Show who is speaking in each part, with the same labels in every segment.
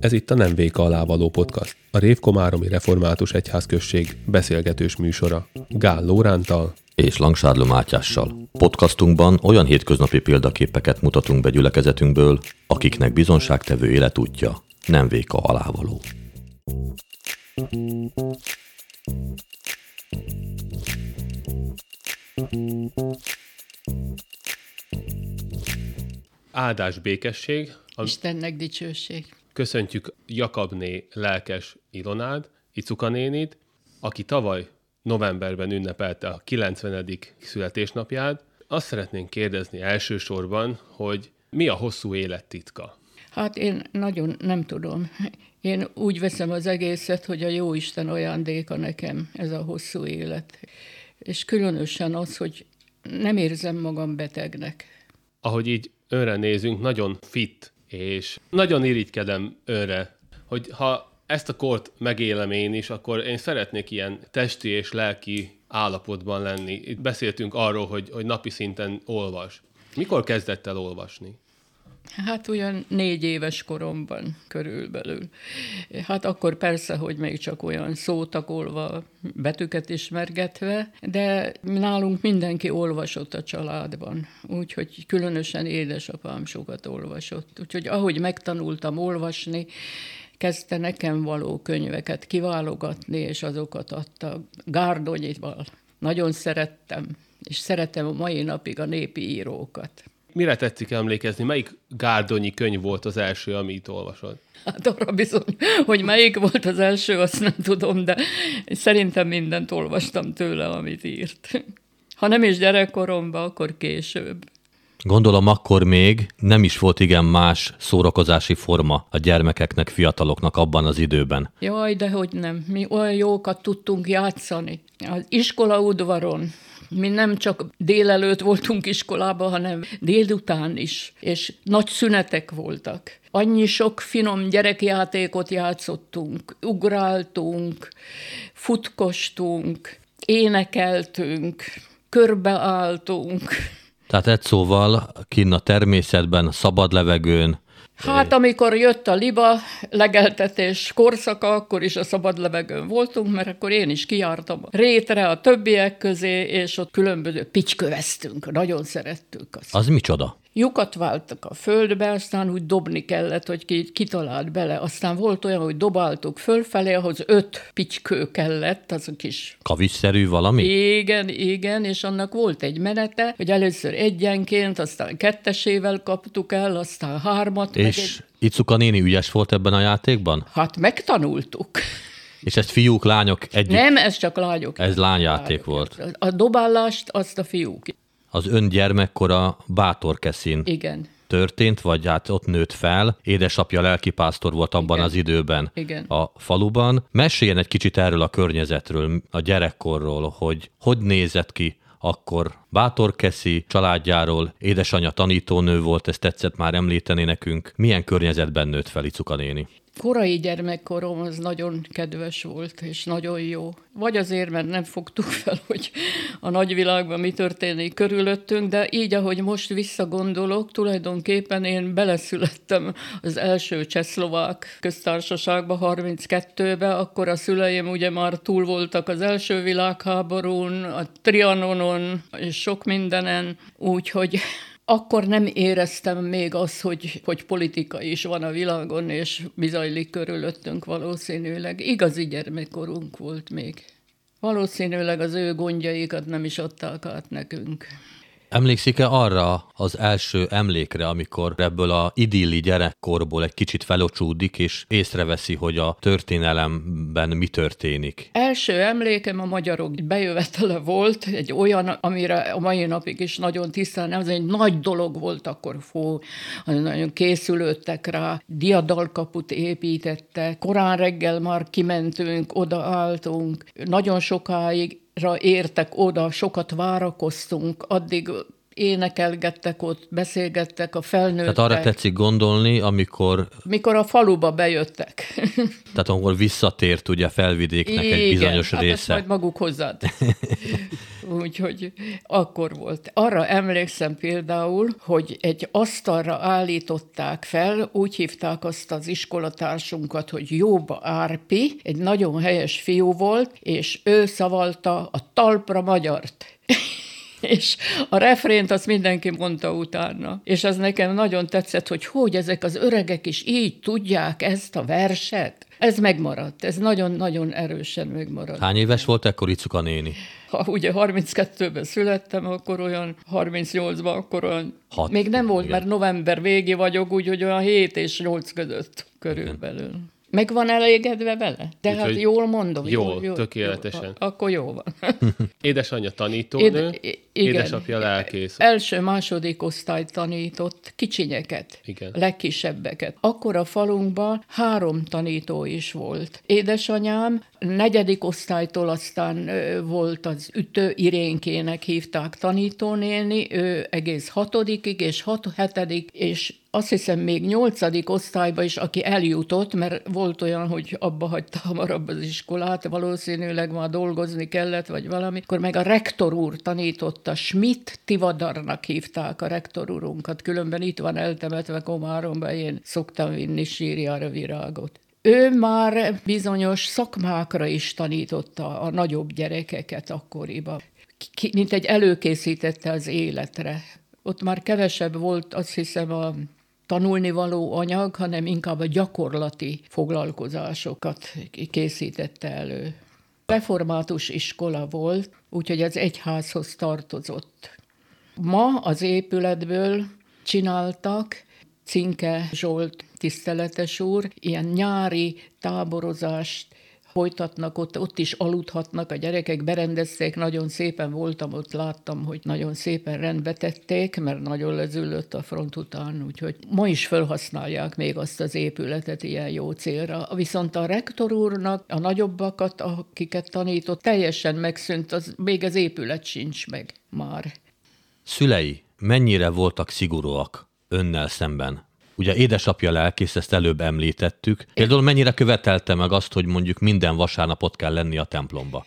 Speaker 1: Ez itt a Nem Véka alávaló podcast, a Révkomáromi Református Egyházközség beszélgetős műsora. Gál Lórántal
Speaker 2: és Langsádló Mátyással. Podcastunkban olyan hétköznapi példaképeket mutatunk be gyülekezetünkből, akiknek bizonságtevő életútja nem véka alávaló.
Speaker 1: Áldás békesség.
Speaker 3: A... Istennek dicsőség.
Speaker 1: Köszöntjük Jakabné lelkes Ilonád, Icuka nénit, aki tavaly novemberben ünnepelte a 90. születésnapját. Azt szeretnénk kérdezni elsősorban, hogy mi a hosszú élet titka?
Speaker 3: Hát én nagyon nem tudom. Én úgy veszem az egészet, hogy a Jóisten ajándéka nekem ez a hosszú élet. És különösen az, hogy nem érzem magam betegnek.
Speaker 1: Ahogy így önre nézünk, nagyon fit, és nagyon irigykedem önre, hogy ha ezt a kort megélem én is, akkor én szeretnék ilyen testi és lelki állapotban lenni. Itt beszéltünk arról, hogy, hogy napi szinten olvas. Mikor kezdett el olvasni?
Speaker 3: Hát olyan négy éves koromban körülbelül. Hát akkor persze, hogy még csak olyan szótagolva, betűket ismergetve, de nálunk mindenki olvasott a családban, úgyhogy különösen édesapám sokat olvasott. Úgyhogy ahogy megtanultam olvasni, kezdte nekem való könyveket kiválogatni, és azokat adta Gárdonyival. Nagyon szerettem, és szeretem a mai napig a népi írókat.
Speaker 1: Mire tetszik emlékezni? Melyik Gárdonyi könyv volt az első, amit olvasod?
Speaker 3: Hát arra bizony, hogy melyik volt az első, azt nem tudom, de szerintem mindent olvastam tőle, amit írt. Ha nem is gyerekkoromban, akkor később.
Speaker 2: Gondolom akkor még nem is volt igen más szórakozási forma a gyermekeknek, fiataloknak abban az időben.
Speaker 3: Jaj, de hogy nem. Mi olyan jókat tudtunk játszani. Az iskola udvaron, mi nem csak délelőtt voltunk iskolában, hanem délután is, és nagy szünetek voltak. Annyi sok finom gyerekjátékot játszottunk, ugráltunk, futkostunk, énekeltünk, körbeálltunk.
Speaker 2: Tehát egy szóval kinn a természetben, szabad levegőn,
Speaker 3: Hát amikor jött a liba legeltetés korszaka, akkor is a szabad levegőn voltunk, mert akkor én is kijártam a rétre a többiek közé, és ott különböző picsköveztünk, nagyon szerettük azt.
Speaker 2: Az micsoda?
Speaker 3: Lyukat váltak a földbe, aztán úgy dobni kellett, hogy ki, kitalált bele. Aztán volt olyan, hogy dobáltuk fölfelé, ahhoz öt picskő kellett, az a kis...
Speaker 2: Kavisszerű valami?
Speaker 3: Igen, igen, és annak volt egy menete, hogy először egyenként, aztán kettesével kaptuk el, aztán hármat.
Speaker 2: És egy... Icuka néni ügyes volt ebben a játékban?
Speaker 3: Hát megtanultuk.
Speaker 2: És ezt fiúk, lányok együtt?
Speaker 3: Nem, ez csak lányok.
Speaker 2: Ez lányjáték volt.
Speaker 3: A dobálást azt a fiúk
Speaker 2: az ön gyermekkora Bátorkeszin
Speaker 3: Igen.
Speaker 2: történt, vagy hát ott nőtt fel. Édesapja lelkipásztor volt abban
Speaker 3: Igen.
Speaker 2: az időben
Speaker 3: Igen.
Speaker 2: a faluban. Meséljen egy kicsit erről a környezetről, a gyerekkorról, hogy hogy nézett ki akkor Bátorkeszi családjáról, édesanyja tanítónő volt, ezt tetszett már említeni nekünk. Milyen környezetben nőtt fel Icuka néni?
Speaker 3: Korai gyermekkorom az nagyon kedves volt, és nagyon jó. Vagy azért, mert nem fogtuk fel, hogy a nagyvilágban mi történik körülöttünk, de így, ahogy most visszagondolok, tulajdonképpen én beleszülettem az első csehszlovák köztársaságba 32-be, akkor a szüleim ugye már túl voltak az első világháborún, a Trianonon és sok mindenen, úgyhogy akkor nem éreztem még azt, hogy, hogy politika is van a világon, és bizajlik körülöttünk valószínűleg. Igazi gyermekkorunk volt még. Valószínűleg az ő gondjaikat nem is adták át nekünk.
Speaker 2: Emlékszik-e arra az első emlékre, amikor ebből a idilli gyerekkorból egy kicsit felocsúdik, és észreveszi, hogy a történelemben mi történik?
Speaker 3: Első emlékem a magyarok bejövetele volt, egy olyan, amire a mai napig is nagyon tisztán, ez egy nagy dolog volt akkor, fó, nagyon készülődtek rá, diadalkaput építette, korán reggel már kimentünk, odaálltunk, nagyon sokáig értek oda, sokat várakoztunk, addig énekelgettek ott, beszélgettek a felnőttek.
Speaker 2: Tehát arra tetszik gondolni, amikor...
Speaker 3: Mikor a faluba bejöttek.
Speaker 2: Tehát amikor visszatért ugye felvidéknek Igen, egy bizonyos
Speaker 3: hát
Speaker 2: része.
Speaker 3: Ezt majd maguk hozzá. Úgyhogy akkor volt. Arra emlékszem például, hogy egy asztalra állították fel, úgy hívták azt az iskolatársunkat, hogy Jóba Árpi, egy nagyon helyes fiú volt, és ő szavalta a talpra magyart. És a refrént azt mindenki mondta utána. És az nekem nagyon tetszett, hogy hogy ezek az öregek is így tudják ezt a verset. Ez megmaradt, ez nagyon-nagyon erősen megmaradt.
Speaker 2: Hány éves volt ekkor Icuka néni?
Speaker 3: Ha ugye 32-ben születtem, akkor olyan 38-ban, akkor olyan... Hat, még nem volt, igen. mert november végi vagyok, úgyhogy olyan 7 és 8 között körülbelül. Igen. Meg van elégedve vele? Tehát Úgy, jól mondom.
Speaker 1: Jól, jól, jól tökéletesen. Jól,
Speaker 3: akkor jó van.
Speaker 1: Édesanyja tanítónő, Éd, igen, édesapja lelkész.
Speaker 3: Első, második osztályt tanított kicsinyeket, igen. legkisebbeket. Akkor a falunkban három tanító is volt. Édesanyám negyedik osztálytól aztán volt az ütő irénkének hívták tanítónéni, ő egész hatodikig, és hat, hetedik, és azt hiszem még nyolcadik osztályba is, aki eljutott, mert volt olyan, hogy abba hagyta hamarabb az iskolát, valószínűleg már dolgozni kellett, vagy valami, akkor meg a rektor úr tanította, Schmidt Tivadarnak hívták a rektor úrunkat, különben itt van eltemetve Komáromba, én szoktam vinni sírjára virágot. Ő már bizonyos szakmákra is tanította a nagyobb gyerekeket akkoriban, mint egy előkészítette az életre. Ott már kevesebb volt, azt hiszem, a tanulnivaló anyag, hanem inkább a gyakorlati foglalkozásokat készítette elő. Református iskola volt, úgyhogy az egyházhoz tartozott. Ma az épületből csináltak Cinke Zsolt tiszteletes úr ilyen nyári táborozást folytatnak, ott, ott is aludhatnak, a gyerekek berendezték, nagyon szépen voltam, ott láttam, hogy nagyon szépen rendbe tették, mert nagyon lezüllött a front után, úgyhogy ma is felhasználják még azt az épületet ilyen jó célra. Viszont a rektor úrnak a nagyobbakat, akiket tanított, teljesen megszűnt, az, még az épület sincs meg már.
Speaker 2: Szülei mennyire voltak szigorúak önnel szemben? Ugye édesapja lelkész, ezt előbb említettük. Például mennyire követelte meg azt, hogy mondjuk minden vasárnapot kell lenni a templomba?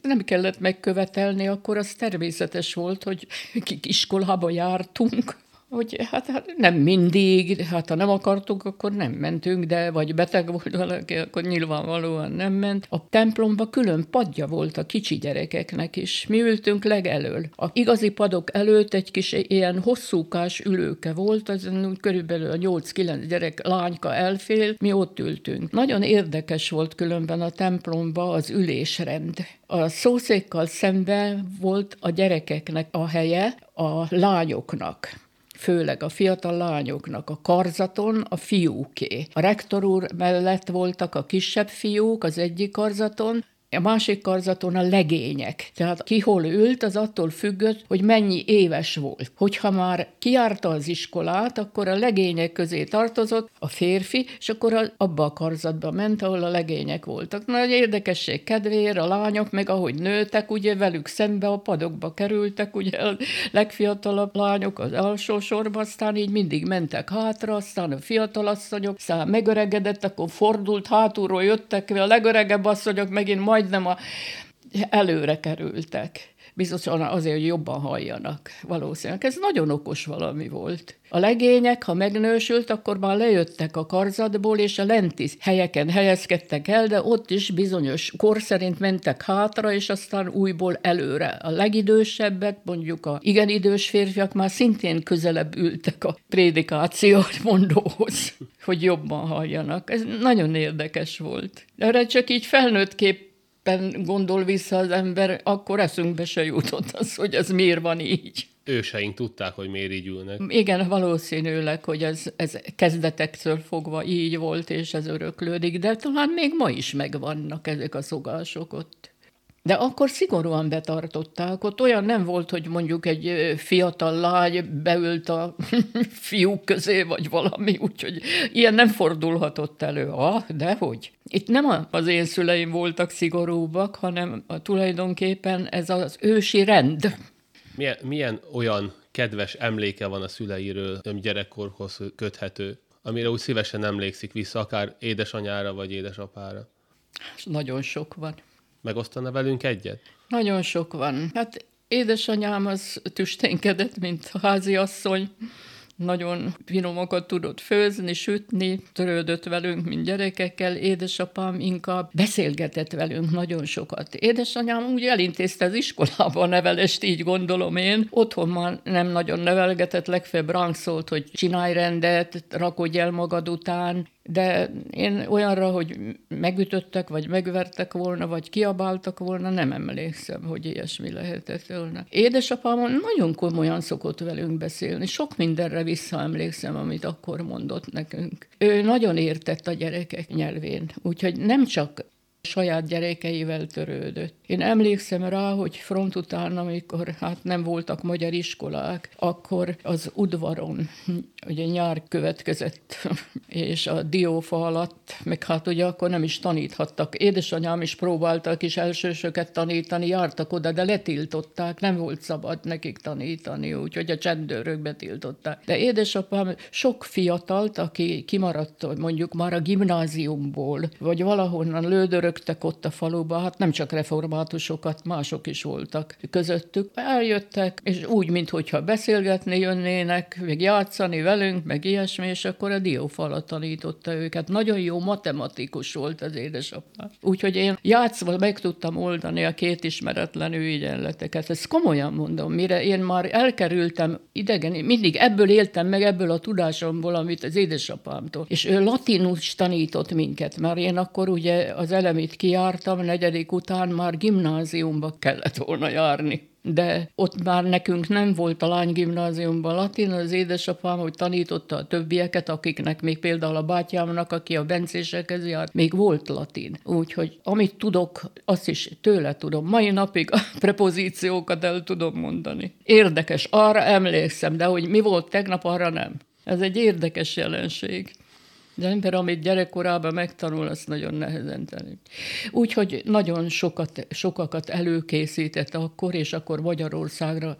Speaker 3: Nem kellett megkövetelni, akkor az természetes volt, hogy kik iskolába jártunk, hogy hát, hát nem mindig, hát ha nem akartuk, akkor nem mentünk, de vagy beteg volt valaki, akkor nyilvánvalóan nem ment. A templomba külön padja volt a kicsi gyerekeknek is. Mi ültünk legelől. A igazi padok előtt egy kis ilyen hosszúkás ülőke volt, az körülbelül a 8-9 gyerek lányka elfél, mi ott ültünk. Nagyon érdekes volt különben a templomba az ülésrend. A szószékkal szemben volt a gyerekeknek a helye, a lányoknak főleg a fiatal lányoknak a karzaton a fiúké. A rektor úr mellett voltak a kisebb fiúk az egyik karzaton, a másik karzaton a legények. Tehát ki hol ült, az attól függött, hogy mennyi éves volt. Hogyha már kiárta az iskolát, akkor a legények közé tartozott a férfi, és akkor abba a karzatba ment, ahol a legények voltak. Nagy érdekesség kedvéért a lányok, meg ahogy nőtek, ugye velük szembe a padokba kerültek, ugye a legfiatalabb lányok az alsó sorba, aztán így mindig mentek hátra, aztán a fiatal asszonyok, aztán megöregedett, akkor fordult, hátulról jöttek, a legöregebb asszonyok megint majd majdnem a, előre kerültek. Biztosan azért, hogy jobban halljanak valószínűleg. Ez nagyon okos valami volt. A legények, ha megnősült, akkor már lejöttek a karzatból, és a lenti helyeken helyezkedtek el, de ott is bizonyos kor szerint mentek hátra, és aztán újból előre. A legidősebbek, mondjuk a igen idős férfiak már szintén közelebb ültek a prédikációt mondóhoz, hogy jobban halljanak. Ez nagyon érdekes volt. Erre csak így felnőtt kép éppen gondol vissza az ember, akkor eszünkbe se jutott az, hogy ez miért van így.
Speaker 1: Őseink tudták, hogy miért így ülnek.
Speaker 3: Igen, valószínűleg, hogy ez, ez kezdetektől fogva így volt, és ez öröklődik, de talán még ma is megvannak ezek a szokások ott. De akkor szigorúan betartották. Ott olyan nem volt, hogy mondjuk egy fiatal lány beült a fiúk közé, vagy valami, úgyhogy ilyen nem fordulhatott elő. Ah, dehogy. Itt nem az én szüleim voltak szigorúbbak, hanem tulajdonképpen ez az ősi rend.
Speaker 1: Milyen, milyen olyan kedves emléke van a szüleiről, gyerekkorhoz köthető, amire úgy szívesen emlékszik vissza, akár édesanyára vagy édesapára?
Speaker 3: Nagyon sok van.
Speaker 1: Megosztana velünk egyet?
Speaker 3: Nagyon sok van. Hát édesanyám az tüsténkedett, mint a háziasszony nagyon finomokat tudott főzni, sütni, törődött velünk, mint gyerekekkel, édesapám inkább beszélgetett velünk nagyon sokat. Édesanyám úgy elintézte az iskolába a nevelést, így gondolom én. Otthon már nem nagyon nevelgetett, legfeljebb ránk szólt, hogy csinálj rendet, rakodj el magad után, de én olyanra, hogy megütöttek, vagy megvertek volna, vagy kiabáltak volna, nem emlékszem, hogy ilyesmi lehetett volna. Édesapám nagyon komolyan szokott velünk beszélni, sok mindenre visszaemlékszem, amit akkor mondott nekünk. Ő nagyon értett a gyerekek nyelvén, úgyhogy nem csak saját gyerekeivel törődött. Én emlékszem rá, hogy front után, amikor hát nem voltak magyar iskolák, akkor az udvaron, ugye nyár következett, és a diófa alatt, meg hát ugye akkor nem is taníthattak. Édesanyám is próbáltak is elsősöket tanítani, jártak oda, de letiltották, nem volt szabad nekik tanítani, úgyhogy a csendőrök betiltották. De édesapám sok fiatalt, aki kimaradt mondjuk már a gimnáziumból, vagy valahonnan lődörögtek ott a faluba, hát nem csak reformátusokat, mások is voltak közöttük. Eljöttek, és úgy, mintha beszélgetni jönnének, meg játszani velünk, meg ilyesmi, és akkor a diófalat tanította őket. Nagyon jó matematikus volt az édesapám. Úgyhogy én játszva meg tudtam oldani a két ismeretlen ügyenleteket. Ezt komolyan mondom, mire én már elkerültem idegen, mindig ebből éltem meg, ebből a tudásomból, amit az édesapámtól. És ő latinus tanított minket, mert én akkor ugye az elemit kiártam, negyedik után már gimnáziumba kellett volna járni de ott már nekünk nem volt a lány gimnáziumban latin, az édesapám, hogy tanította a többieket, akiknek még például a bátyámnak, aki a bencésekhez járt, még volt latin. Úgyhogy amit tudok, azt is tőle tudom. Mai napig a prepozíciókat el tudom mondani. Érdekes, arra emlékszem, de hogy mi volt tegnap, arra nem. Ez egy érdekes jelenség. De ember, amit gyerekkorában megtanul, azt nagyon nehezen tanít. Úgyhogy nagyon sokat, sokakat előkészített akkor, és akkor Magyarországra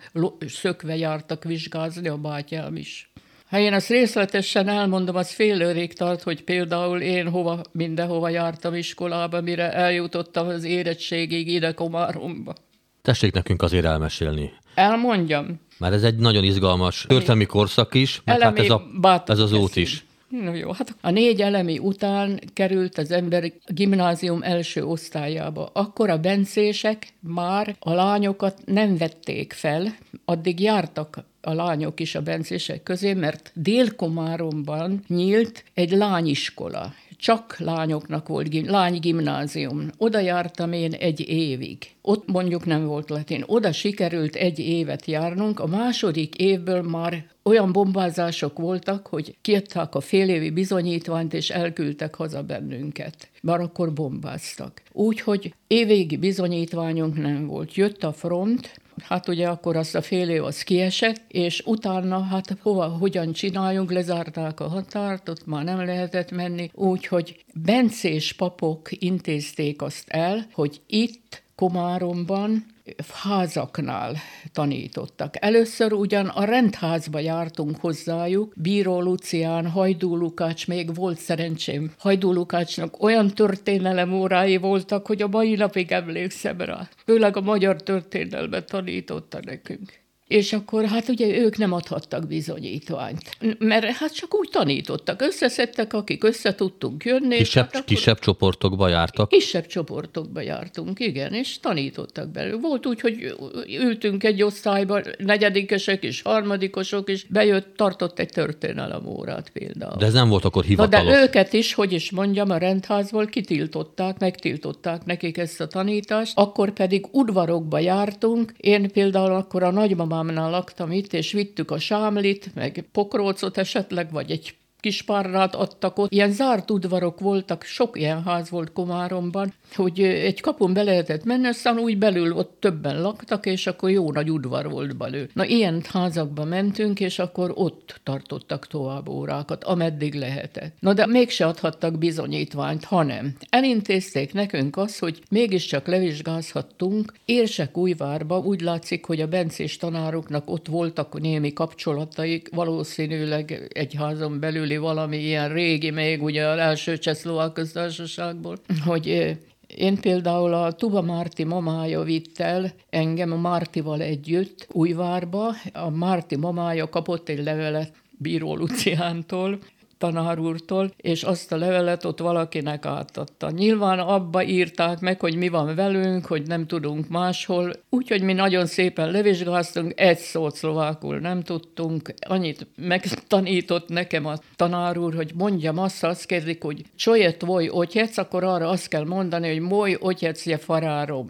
Speaker 3: szökve jártak vizsgázni a bátyám is. Ha én ezt részletesen elmondom, az fél őrig tart, hogy például én hova, mindenhova jártam iskolába, mire eljutottam az érettségig ide Komáromba.
Speaker 2: Tessék nekünk azért elmesélni.
Speaker 3: Elmondjam.
Speaker 2: Mert ez egy nagyon izgalmas történelmi korszak is, mert hát ez, a, ez az út is.
Speaker 3: No jó, hát a négy elemi után került az ember gimnázium első osztályába. Akkor a bencések már a lányokat nem vették fel, addig jártak a lányok is a bencések közé, mert Dél-Komáromban nyílt egy lányiskola. Csak lányoknak volt lánygimnázium. Oda jártam én egy évig. Ott mondjuk nem volt latin. Oda sikerült egy évet járnunk, a második évből már olyan bombázások voltak, hogy kiadták a félévi bizonyítványt, és elküldtek haza bennünket. Már akkor bombáztak. Úgyhogy évvégi bizonyítványunk nem volt. Jött a front, hát ugye akkor azt a fél év az kiesett, és utána hát hova, hogyan csináljunk, lezárták a határt, ott már nem lehetett menni, úgyhogy bencés papok intézték azt el, hogy itt Komáromban házaknál tanítottak. Először ugyan a rendházba jártunk hozzájuk, Bíró Lucián, Hajdú Lukács, még volt szerencsém. Hajdú Lukácsnak olyan történelem órái voltak, hogy a mai napig emlékszem rá. Főleg a magyar történelmet tanította nekünk. És akkor hát ugye ők nem adhattak bizonyítványt, mert hát csak úgy tanítottak. Összeszedtek, akik össze tudtunk jönni.
Speaker 2: Kisebb,
Speaker 3: hát akkor...
Speaker 2: kisebb csoportokba jártak?
Speaker 3: Kisebb csoportokba jártunk, igen, és tanítottak belőle. Volt úgy, hogy ültünk egy osztályban, negyedikesek is, harmadikosok is, bejött, tartott egy történelem órát például.
Speaker 2: De ez nem volt akkor hivatalos.
Speaker 3: Na de őket is, hogy is mondjam, a rendházból kitiltották, megtiltották nekik ezt a tanítást, akkor pedig udvarokba jártunk. Én például akkor a nagymamám nagymamámnál laktam itt, és vittük a sámlit, meg pokrócot esetleg, vagy egy kis párnát adtak ott. Ilyen zárt udvarok voltak, sok ilyen ház volt Komáromban, hogy egy kapun be lehetett menni, aztán úgy belül ott többen laktak, és akkor jó nagy udvar volt belő. Na, ilyen házakba mentünk, és akkor ott tartottak tovább órákat, ameddig lehetett. Na, de mégse adhattak bizonyítványt, hanem elintézték nekünk azt, hogy mégiscsak levizsgázhattunk Érsek újvárba, úgy látszik, hogy a bencés tanároknak ott voltak némi kapcsolataik, valószínűleg egy házon belüli valami ilyen régi, még ugye az első Csehszlovák köztársaságból, hogy én például a Tuba Márti mamája vitt el engem a Mártival együtt Újvárba. A Márti mamája kapott egy levelet Bíró Luciántól, tanár úrtól, és azt a levelet ott valakinek átadta. Nyilván abba írták meg, hogy mi van velünk, hogy nem tudunk máshol, úgyhogy mi nagyon szépen levizsgáztunk, egy szót szlovákul nem tudtunk, annyit megtanított nekem a tanár úr, hogy mondjam azt, azt kérdik, hogy csoje tvoj otyec, akkor arra azt kell mondani, hogy moj otyec je farárom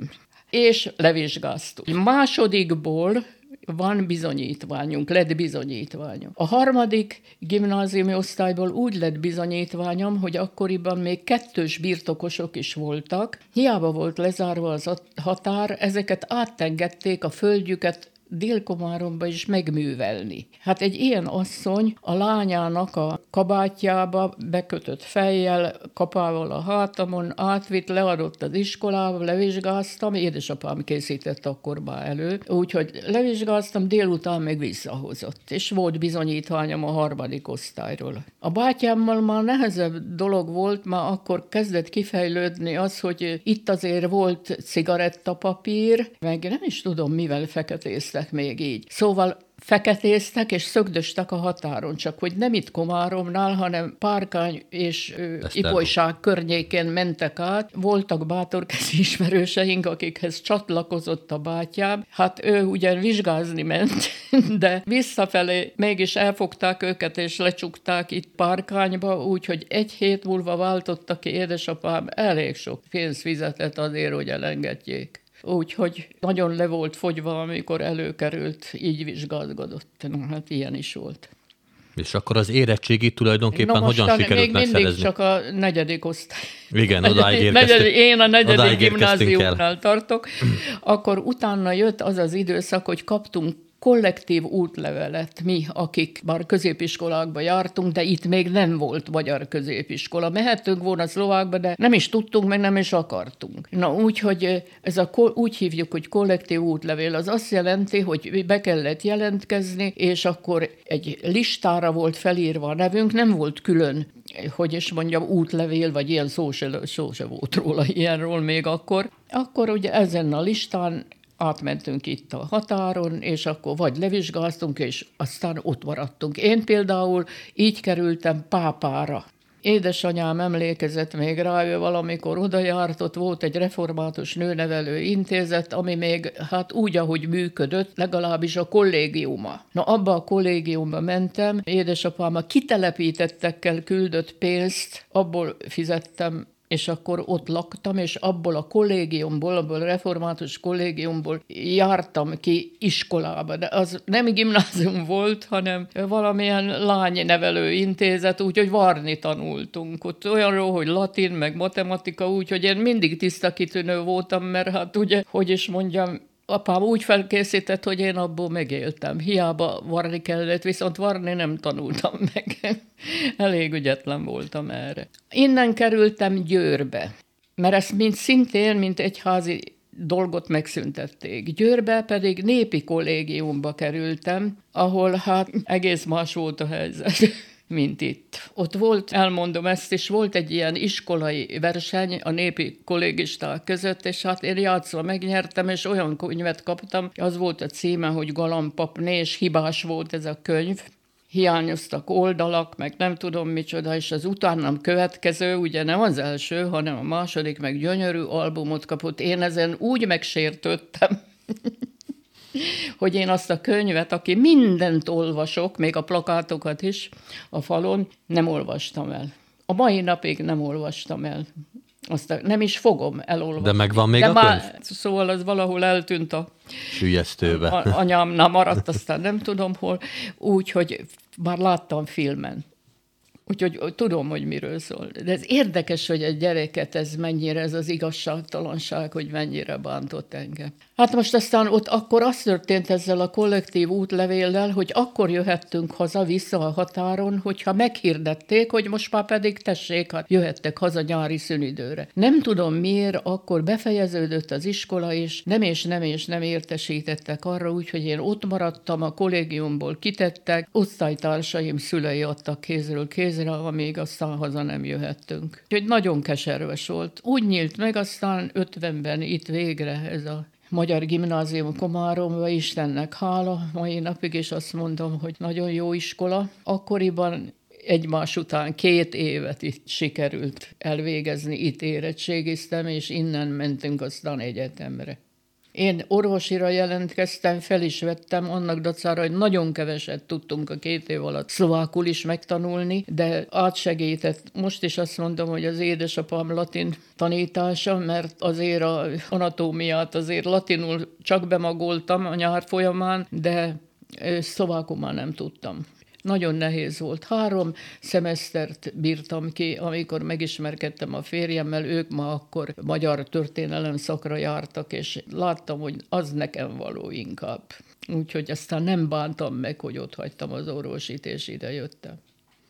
Speaker 3: és levizsgáztuk. Másodikból van bizonyítványunk, lett bizonyítványom. A harmadik gimnáziumi osztályból úgy lett bizonyítványom, hogy akkoriban még kettős birtokosok is voltak. Hiába volt lezárva az határ, ezeket áttengették a földjüket Dél-Komáromba is megművelni. Hát egy ilyen asszony a lányának a kabátjába bekötött fejjel, kapával a hátamon, átvitt, leadott az iskolába, levizsgáztam, édesapám készített akkor már elő, úgyhogy levizsgáztam, délután meg visszahozott, és volt bizonyítványom a harmadik osztályról. A bátyámmal már nehezebb dolog volt, már akkor kezdett kifejlődni az, hogy itt azért volt cigarettapapír, meg nem is tudom, mivel feketézte feketéztek még így. Szóval feketéztek és szögdöstek a határon, csak hogy nem itt Komáromnál, hanem Párkány és Ipolyság környékén mentek át. Voltak bátorkezi ismerőseink, akikhez csatlakozott a bátyám. Hát ő ugyan vizsgázni ment, de visszafelé mégis elfogták őket és lecsukták itt Párkányba, úgyhogy egy hét múlva váltottak ki édesapám elég sok pénzt fizetett azért, hogy elengedjék úgyhogy nagyon le volt fogyva, amikor előkerült, így vizsgálgodott. Na, hát ilyen is volt.
Speaker 2: És akkor az érettségi tulajdonképpen
Speaker 3: Na
Speaker 2: hogyan sikerült
Speaker 3: még
Speaker 2: megszerezni?
Speaker 3: mindig csak a negyedik osztály.
Speaker 2: Igen, odáig érkeztünk.
Speaker 3: Negyedik, én a negyedik gimnáziumnál tartok. Akkor utána jött az az időszak, hogy kaptunk kollektív útlevelet mi, akik már középiskolákba jártunk, de itt még nem volt magyar középiskola. Mehettünk volna szlovákba, de nem is tudtunk, meg nem is akartunk. Na úgyhogy ez a, úgy hívjuk, hogy kollektív útlevél, az azt jelenti, hogy be kellett jelentkezni, és akkor egy listára volt felírva a nevünk, nem volt külön hogy is mondjam, útlevél, vagy ilyen szó se, szó se volt róla ilyenről még akkor. Akkor ugye ezen a listán átmentünk itt a határon, és akkor vagy levizsgáztunk, és aztán ott maradtunk. Én például így kerültem pápára. Édesanyám emlékezett még rá, ő valamikor oda járt, ott volt egy református nőnevelő intézet, ami még hát úgy, ahogy működött, legalábbis a kollégiuma. Na abba a kollégiumba mentem, édesapám a kitelepítettekkel küldött pénzt, abból fizettem és akkor ott laktam, és abból a kollégiumból, abból a református kollégiumból jártam ki iskolába. De az nem gimnázium volt, hanem valamilyen lánynevelő intézet, úgyhogy varni tanultunk. Ott olyanról, hogy latin, meg matematika, úgyhogy én mindig tiszta kitűnő voltam, mert hát ugye, hogy is mondjam, apám úgy felkészített, hogy én abból megéltem. Hiába varni kellett, viszont varni nem tanultam meg. Elég ügyetlen voltam erre. Innen kerültem Győrbe, mert ezt mint szintén, mint egyházi dolgot megszüntették. Győrbe pedig népi kollégiumba kerültem, ahol hát egész más volt a helyzet mint itt. Ott volt, elmondom ezt is, volt egy ilyen iskolai verseny a népi kollégisták között, és hát én játszva megnyertem, és olyan könyvet kaptam, az volt a címe, hogy Galampapné, és hibás volt ez a könyv, hiányoztak oldalak, meg nem tudom micsoda, és az utánam következő, ugye nem az első, hanem a második, meg gyönyörű albumot kapott. Én ezen úgy megsértődtem, hogy én azt a könyvet, aki mindent olvasok, még a plakátokat is a falon, nem olvastam el. A mai napig nem olvastam el. Azt nem is fogom elolvasni.
Speaker 2: De megvan még
Speaker 3: De
Speaker 2: a
Speaker 3: már,
Speaker 2: könyv?
Speaker 3: Szóval az valahol eltűnt a
Speaker 2: Sülyeztőbe.
Speaker 3: a, anyámnál maradt, aztán nem tudom hol, úgyhogy már láttam filmen. Úgyhogy tudom, hogy miről szól. De ez érdekes, hogy egy gyereket ez mennyire, ez az igazságtalanság, hogy mennyire bántott engem. Hát most aztán ott akkor az történt ezzel a kollektív útlevéllel, hogy akkor jöhettünk haza vissza a határon, hogyha meghirdették, hogy most már pedig tessék, hát jöhettek haza nyári szünidőre. Nem tudom miért, akkor befejeződött az iskola, és nem és nem és nem értesítettek arra, úgyhogy én ott maradtam, a kollégiumból kitettek, osztálytársaim szülei adtak kézről kézre, amíg aztán haza nem jöhettünk. Úgyhogy nagyon keserves volt. Úgy nyílt meg, aztán 50-ben itt végre ez a Magyar Gimnázium Komáromba, Istennek hála, mai napig is azt mondom, hogy nagyon jó iskola. Akkoriban egymás után két évet itt sikerült elvégezni, itt érettségiztem, és innen mentünk aztán egyetemre. Én orvosira jelentkeztem, fel is vettem, annak dacára, hogy nagyon keveset tudtunk a két év alatt szlovákul is megtanulni, de átsegített. Most is azt mondom, hogy az édesapám latin tanítása, mert azért a anatómiát azért latinul csak bemagoltam a nyár folyamán, de szlovákul már nem tudtam. Nagyon nehéz volt. Három szemesztert bírtam ki, amikor megismerkedtem a férjemmel, ők ma akkor magyar történelem szakra jártak, és láttam, hogy az nekem való inkább. Úgyhogy aztán nem bántam meg, hogy ott hagytam az orvosit, és ide jöttem.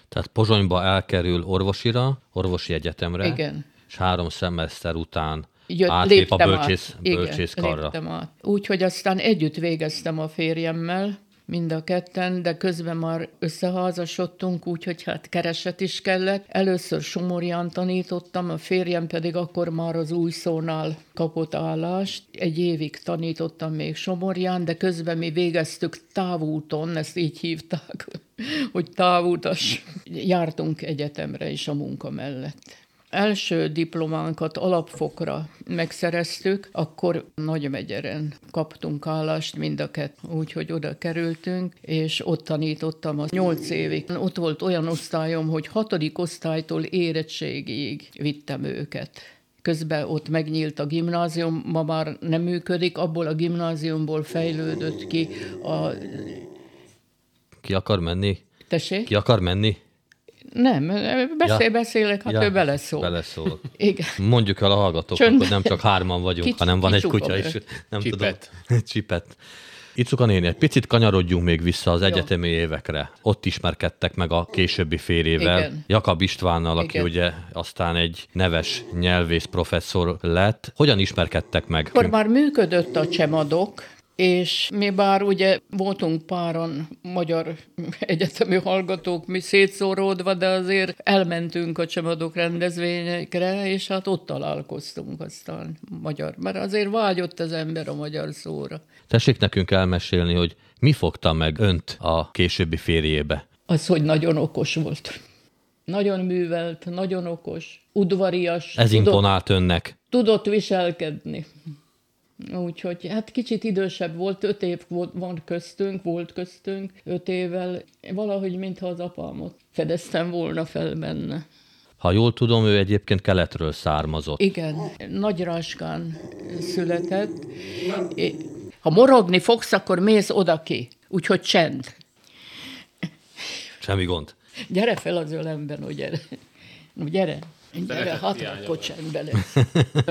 Speaker 2: Tehát Pozsonyba elkerül orvosira, orvosi egyetemre.
Speaker 3: Igen.
Speaker 2: És három szemeszter után
Speaker 3: Jött,
Speaker 2: átlép a bölcsész,
Speaker 3: át.
Speaker 2: bölcsészkarra.
Speaker 3: Úgyhogy aztán együtt végeztem a férjemmel, mind a ketten, de közben már összeházasodtunk, úgyhogy hát kereset is kellett. Először Somorján tanítottam, a férjem pedig akkor már az új szónál kapott állást. Egy évig tanítottam még Somorján, de közben mi végeztük távúton, ezt így hívták, hogy távútas. Jártunk egyetemre is a munka mellett első diplománkat alapfokra megszereztük, akkor Nagymegyeren kaptunk állást mind a kettő, úgyhogy oda kerültünk, és ott tanítottam az nyolc évig. Ott volt olyan osztályom, hogy hatodik osztálytól érettségig vittem őket közben ott megnyílt a gimnázium, ma már nem működik, abból a gimnáziumból fejlődött ki a...
Speaker 2: Ki akar menni?
Speaker 3: Tessék?
Speaker 2: Ki akar menni?
Speaker 3: Nem, beszél, ja. beszélek, hát ja, ő beleszól.
Speaker 2: Beleszól.
Speaker 3: Igen.
Speaker 2: Mondjuk el a hallgatóknak, hogy nem csak hárman vagyunk, Kicsi, hanem van egy kutya is. Nem
Speaker 1: Csipet.
Speaker 2: tudom. Csipet. Icuka néni, egy picit kanyarodjunk még vissza az Jó. egyetemi évekre. Ott ismerkedtek meg a későbbi férjével, Igen. Jakab Istvánnal, aki Igen. ugye aztán egy neves nyelvész professzor lett. Hogyan ismerkedtek meg?
Speaker 3: Akkor már működött a csemadok, és mi bár ugye voltunk páran magyar egyetemi hallgatók, mi szétszóródva, de azért elmentünk a csemadok rendezvényekre, és hát ott találkoztunk aztán magyar, mert azért vágyott az ember a magyar szóra.
Speaker 2: Tessék nekünk elmesélni, hogy mi fogta meg önt a későbbi férjébe?
Speaker 3: Az, hogy nagyon okos volt. Nagyon művelt, nagyon okos, udvarias.
Speaker 2: Ez tudott, imponált önnek?
Speaker 3: Tudott viselkedni. Úgyhogy hát kicsit idősebb volt, öt év volt, van köztünk, volt köztünk, öt évvel, valahogy mintha az apámot fedeztem volna fel benne.
Speaker 2: Ha jól tudom, ő egyébként keletről származott.
Speaker 3: Igen, Nagyráskán született. Ha morogni fogsz, akkor mész oda ki. Úgyhogy csend.
Speaker 2: Semmi gond.
Speaker 3: Gyere fel az ölemben, hogy gyere. Gyere. Gyere, hatra bele.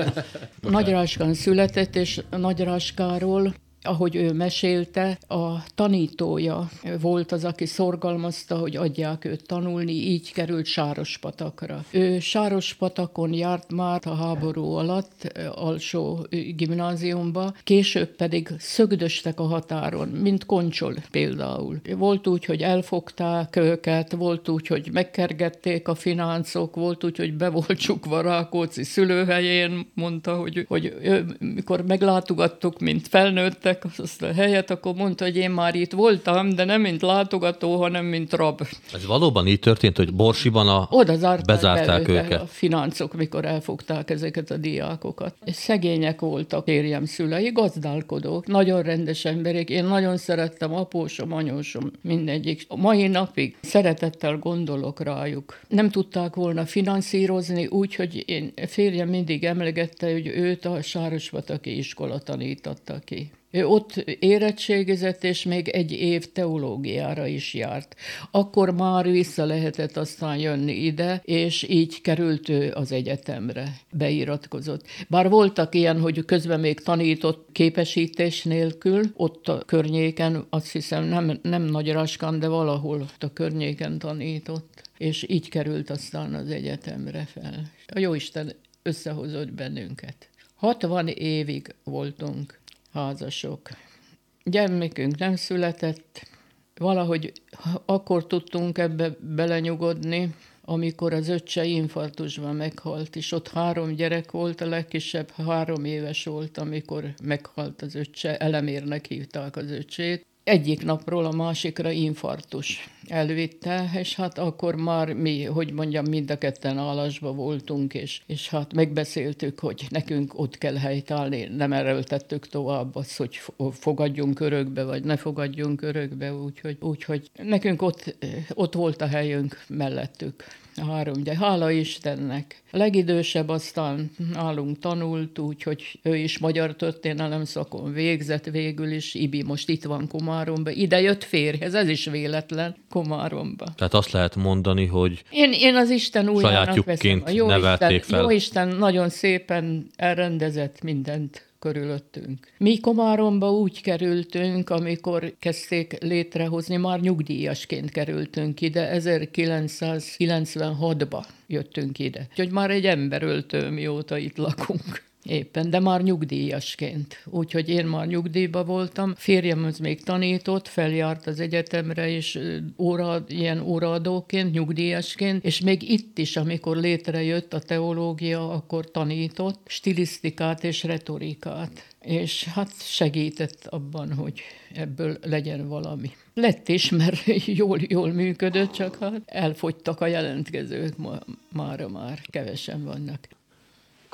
Speaker 3: Nagyráskán született, és Nagyráskáról ahogy ő mesélte, a tanítója volt az, aki szorgalmazta, hogy adják őt tanulni, így került Sárospatakra. Ő Sárospatakon járt már a háború alatt, alsó gimnáziumba, később pedig szögdöstek a határon, mint koncsol például. Volt úgy, hogy elfogták őket, volt úgy, hogy megkergették a fináncok, volt úgy, hogy be volt csukva Rákóczi szülőhelyén, mondta, hogy, hogy ő, mikor meglátogattuk, mint felnőttek, megnéztek azt a helyet, akkor mondta, hogy én már itt voltam, de nem mint látogató, hanem mint rab.
Speaker 2: Ez valóban így történt, hogy Borsiban a...
Speaker 3: Oda zárták bezárták őket. A fináncok, mikor elfogták ezeket a diákokat. És szegények voltak férjem szülei, gazdálkodók, nagyon rendes emberek. Én nagyon szerettem apósom, anyósom, mindegyik. A mai napig szeretettel gondolok rájuk. Nem tudták volna finanszírozni, úgyhogy én férjem mindig emlegette, hogy őt a Sárosvataki iskola tanította ki Ő ott érettségizett, és még egy év teológiára is járt. Akkor már vissza lehetett aztán jönni ide, és így került ő az egyetemre, beiratkozott. Bár voltak ilyen, hogy közben még tanított képesítés nélkül, ott a környéken, azt hiszem nem, nem nagy raskán, de valahol ott a környéken tanított és így került aztán az egyetemre fel. A Jóisten összehozott bennünket. 60 évig voltunk házasok. Gyermekünk nem született, valahogy akkor tudtunk ebbe belenyugodni, amikor az öccse infarktusban meghalt, és ott három gyerek volt, a legkisebb három éves volt, amikor meghalt az öccse, elemérnek hívták az öccsét, egyik napról a másikra infarktus elvitte, és hát akkor már mi, hogy mondjam, mind a ketten állásba voltunk, és, és hát megbeszéltük, hogy nekünk ott kell helytállni, nem erőltettük tovább azt, hogy fogadjunk örökbe, vagy ne fogadjunk örökbe, úgyhogy, úgyhogy nekünk ott, ott volt a helyünk mellettük három gyerek. Hála Istennek. A legidősebb aztán nálunk tanult, úgyhogy ő is magyar történelem szakon végzett végül is. Ibi most itt van Komáromba. Ide jött férjhez, ez is véletlen Komáromba.
Speaker 2: Tehát azt lehet mondani, hogy
Speaker 3: én, én az Isten újjának
Speaker 2: veszem. A jó nevelték
Speaker 3: Isten, fel. Jó Isten nagyon szépen elrendezett mindent körülöttünk. Mi Komáromba úgy kerültünk, amikor kezdték létrehozni, már nyugdíjasként kerültünk ide, 1996-ba jöttünk ide. Úgyhogy már egy emberöltő, mióta itt lakunk. Éppen, de már nyugdíjasként. Úgyhogy én már nyugdíjba voltam. Férjem az még tanított, feljárt az egyetemre, és óra, ilyen óraadóként, nyugdíjasként, és még itt is, amikor létrejött a teológia, akkor tanított stilisztikát és retorikát. És hát segített abban, hogy ebből legyen valami. Lett is, mert jól, jól működött, csak hát elfogytak a jelentkezők, ma, mára már kevesen vannak.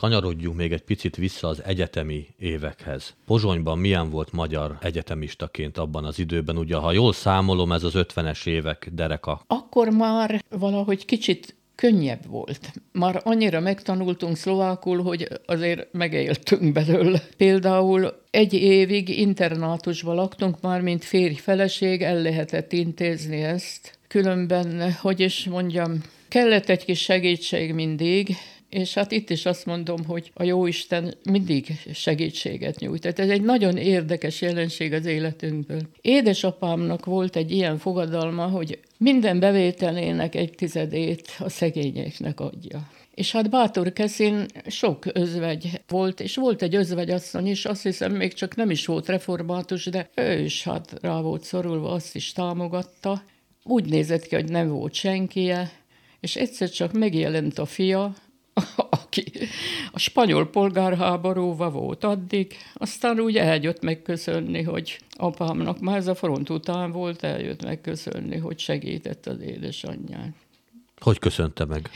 Speaker 2: Kanyarodjunk még egy picit vissza az egyetemi évekhez. Pozsonyban milyen volt magyar egyetemistaként abban az időben? Ugye, ha jól számolom, ez az 50-es évek dereka.
Speaker 3: Akkor már valahogy kicsit könnyebb volt. Már annyira megtanultunk szlovákul, hogy azért megéltünk belőle. Például egy évig internátusban laktunk már, mint férj-feleség, el lehetett intézni ezt. Különben, hogy is mondjam, kellett egy kis segítség mindig, és hát itt is azt mondom, hogy a Jóisten mindig segítséget nyújt. Tehát ez egy nagyon érdekes jelenség az életünkből. Édesapámnak volt egy ilyen fogadalma, hogy minden bevételének egy tizedét a szegényeknek adja. És hát Bátor Keszin sok özvegy volt, és volt egy özvegyasszony is, azt hiszem még csak nem is volt református, de ő is hát rá volt szorulva, azt is támogatta. Úgy nézett ki, hogy nem volt senkije, és egyszer csak megjelent a fia, aki a spanyol polgárháborúva volt addig, aztán úgy eljött megköszönni, hogy apámnak már ez a front után volt, eljött megköszönni, hogy segített az édesanyján.
Speaker 2: Hogy köszönte meg?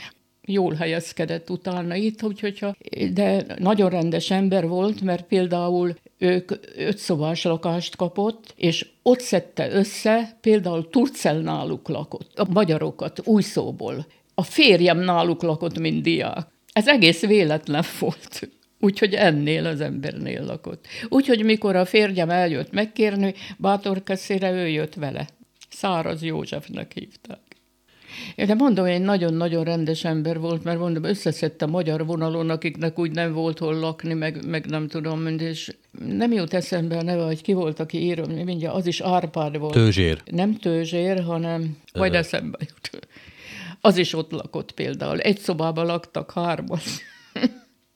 Speaker 3: Jól helyezkedett utána itt, úgyhogy, de nagyon rendes ember volt, mert például ők öt szobás lakást kapott, és ott szedte össze, például Turcel náluk lakott, a magyarokat új szóból. A férjem náluk lakott, mint diák. Ez egész véletlen volt. Úgyhogy ennél az embernél lakott. Úgyhogy mikor a férjem eljött megkérni, Bátorkeszére ő jött vele. Száraz Józsefnek hívták. De mondom, egy nagyon-nagyon rendes ember volt, mert mondom, összeszedte magyar vonalon, akiknek úgy nem volt hol lakni, meg, meg nem tudom, és nem jut eszembe a neve, hogy ki volt, aki írom, mindjárt az is Árpád volt.
Speaker 2: Tőzsér.
Speaker 3: Nem Tőzsér, hanem majd eszembe jut. Az is ott lakott például. Egy szobában laktak hárman.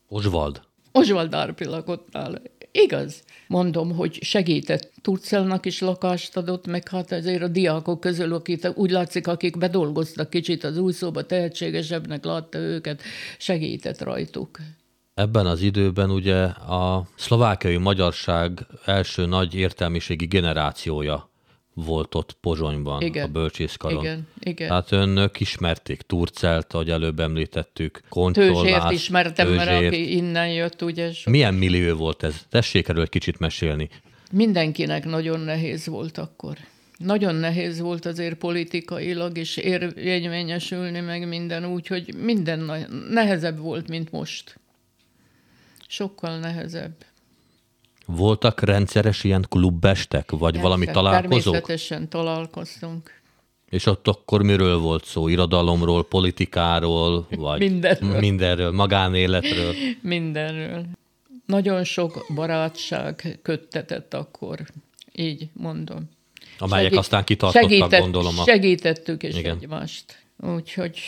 Speaker 2: Oswald.
Speaker 3: Oswald Árpi lakott nála. Igaz. Mondom, hogy segített. Turcelnak is lakást adott, meg hát azért a diákok közül, akik úgy látszik, akik bedolgoztak kicsit az új szóba, tehetségesebbnek látta őket, segített rajtuk.
Speaker 2: Ebben az időben ugye a szlovákiai magyarság első nagy értelmiségi generációja volt ott Pozsonyban, igen, a bölcsészkaron.
Speaker 3: Igen, igen.
Speaker 2: Tehát önök ismerték Turcelt, ahogy előbb említettük, Koncsollát.
Speaker 3: Tőzsért ismertem, tőzsért. mert aki innen jött, ugye.
Speaker 2: Sok... Milyen millió volt ez? Tessék erről egy kicsit mesélni.
Speaker 3: Mindenkinek nagyon nehéz volt akkor. Nagyon nehéz volt azért politikailag is érvényesülni, meg minden úgy, hogy minden nehezebb volt, mint most. Sokkal nehezebb.
Speaker 2: Voltak rendszeres ilyen klubestek, vagy Persze, valami találkozók?
Speaker 3: Természetesen találkoztunk.
Speaker 2: És ott akkor miről volt szó? Irodalomról, politikáról, vagy mindenről, mindenről magánéletről?
Speaker 3: Mindenről. Nagyon sok barátság köttetett akkor, így mondom.
Speaker 2: Amelyek Segít, aztán kitartottak, segített, gondolom.
Speaker 3: A... Segítettük is Igen. egymást. Úgyhogy...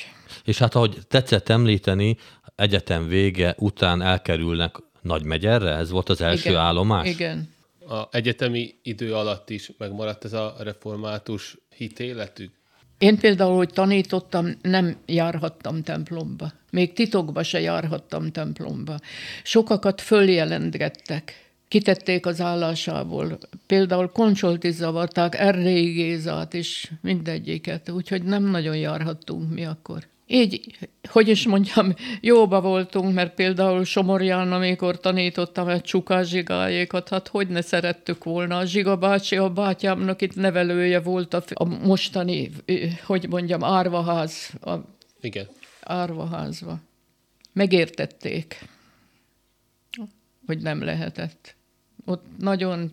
Speaker 2: És hát ahogy tetszett említeni, egyetem vége után elkerülnek Nagymegyerre? Ez volt az első
Speaker 3: Igen.
Speaker 2: állomás?
Speaker 3: Igen.
Speaker 1: A egyetemi idő alatt is megmaradt ez a református hitéletük?
Speaker 3: Én például, hogy tanítottam, nem járhattam templomba. Még titokba se járhattam templomba. Sokakat följelentgettek. Kitették az állásából. Például Koncsolti zavarták, Erdélyi Gézát is, mindegyiket. Úgyhogy nem nagyon járhattunk mi akkor így, hogy is mondjam, jóba voltunk, mert például Somorján, amikor tanítottam egy csukás zsigájékat, hát hogy ne szerettük volna. A Zsiga bácsi, a bátyámnak itt nevelője volt a, a mostani, hogy mondjam, árvaház. A,
Speaker 1: Igen.
Speaker 3: Árvaházba. Megértették, hogy nem lehetett. Ott nagyon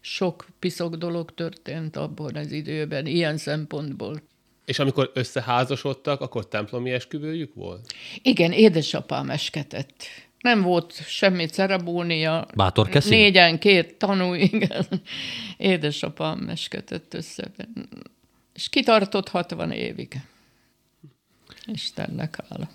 Speaker 3: sok piszok dolog történt abban az időben, ilyen szempontból.
Speaker 1: És amikor összeházasodtak, akkor templomi esküvőjük volt?
Speaker 3: Igen, édesapám esketett. Nem volt semmi ceremónia.
Speaker 2: Bátor keszi?
Speaker 3: Négyen két tanú, igen. Édesapám esketett össze. És kitartott 60 évig. Istennek hála.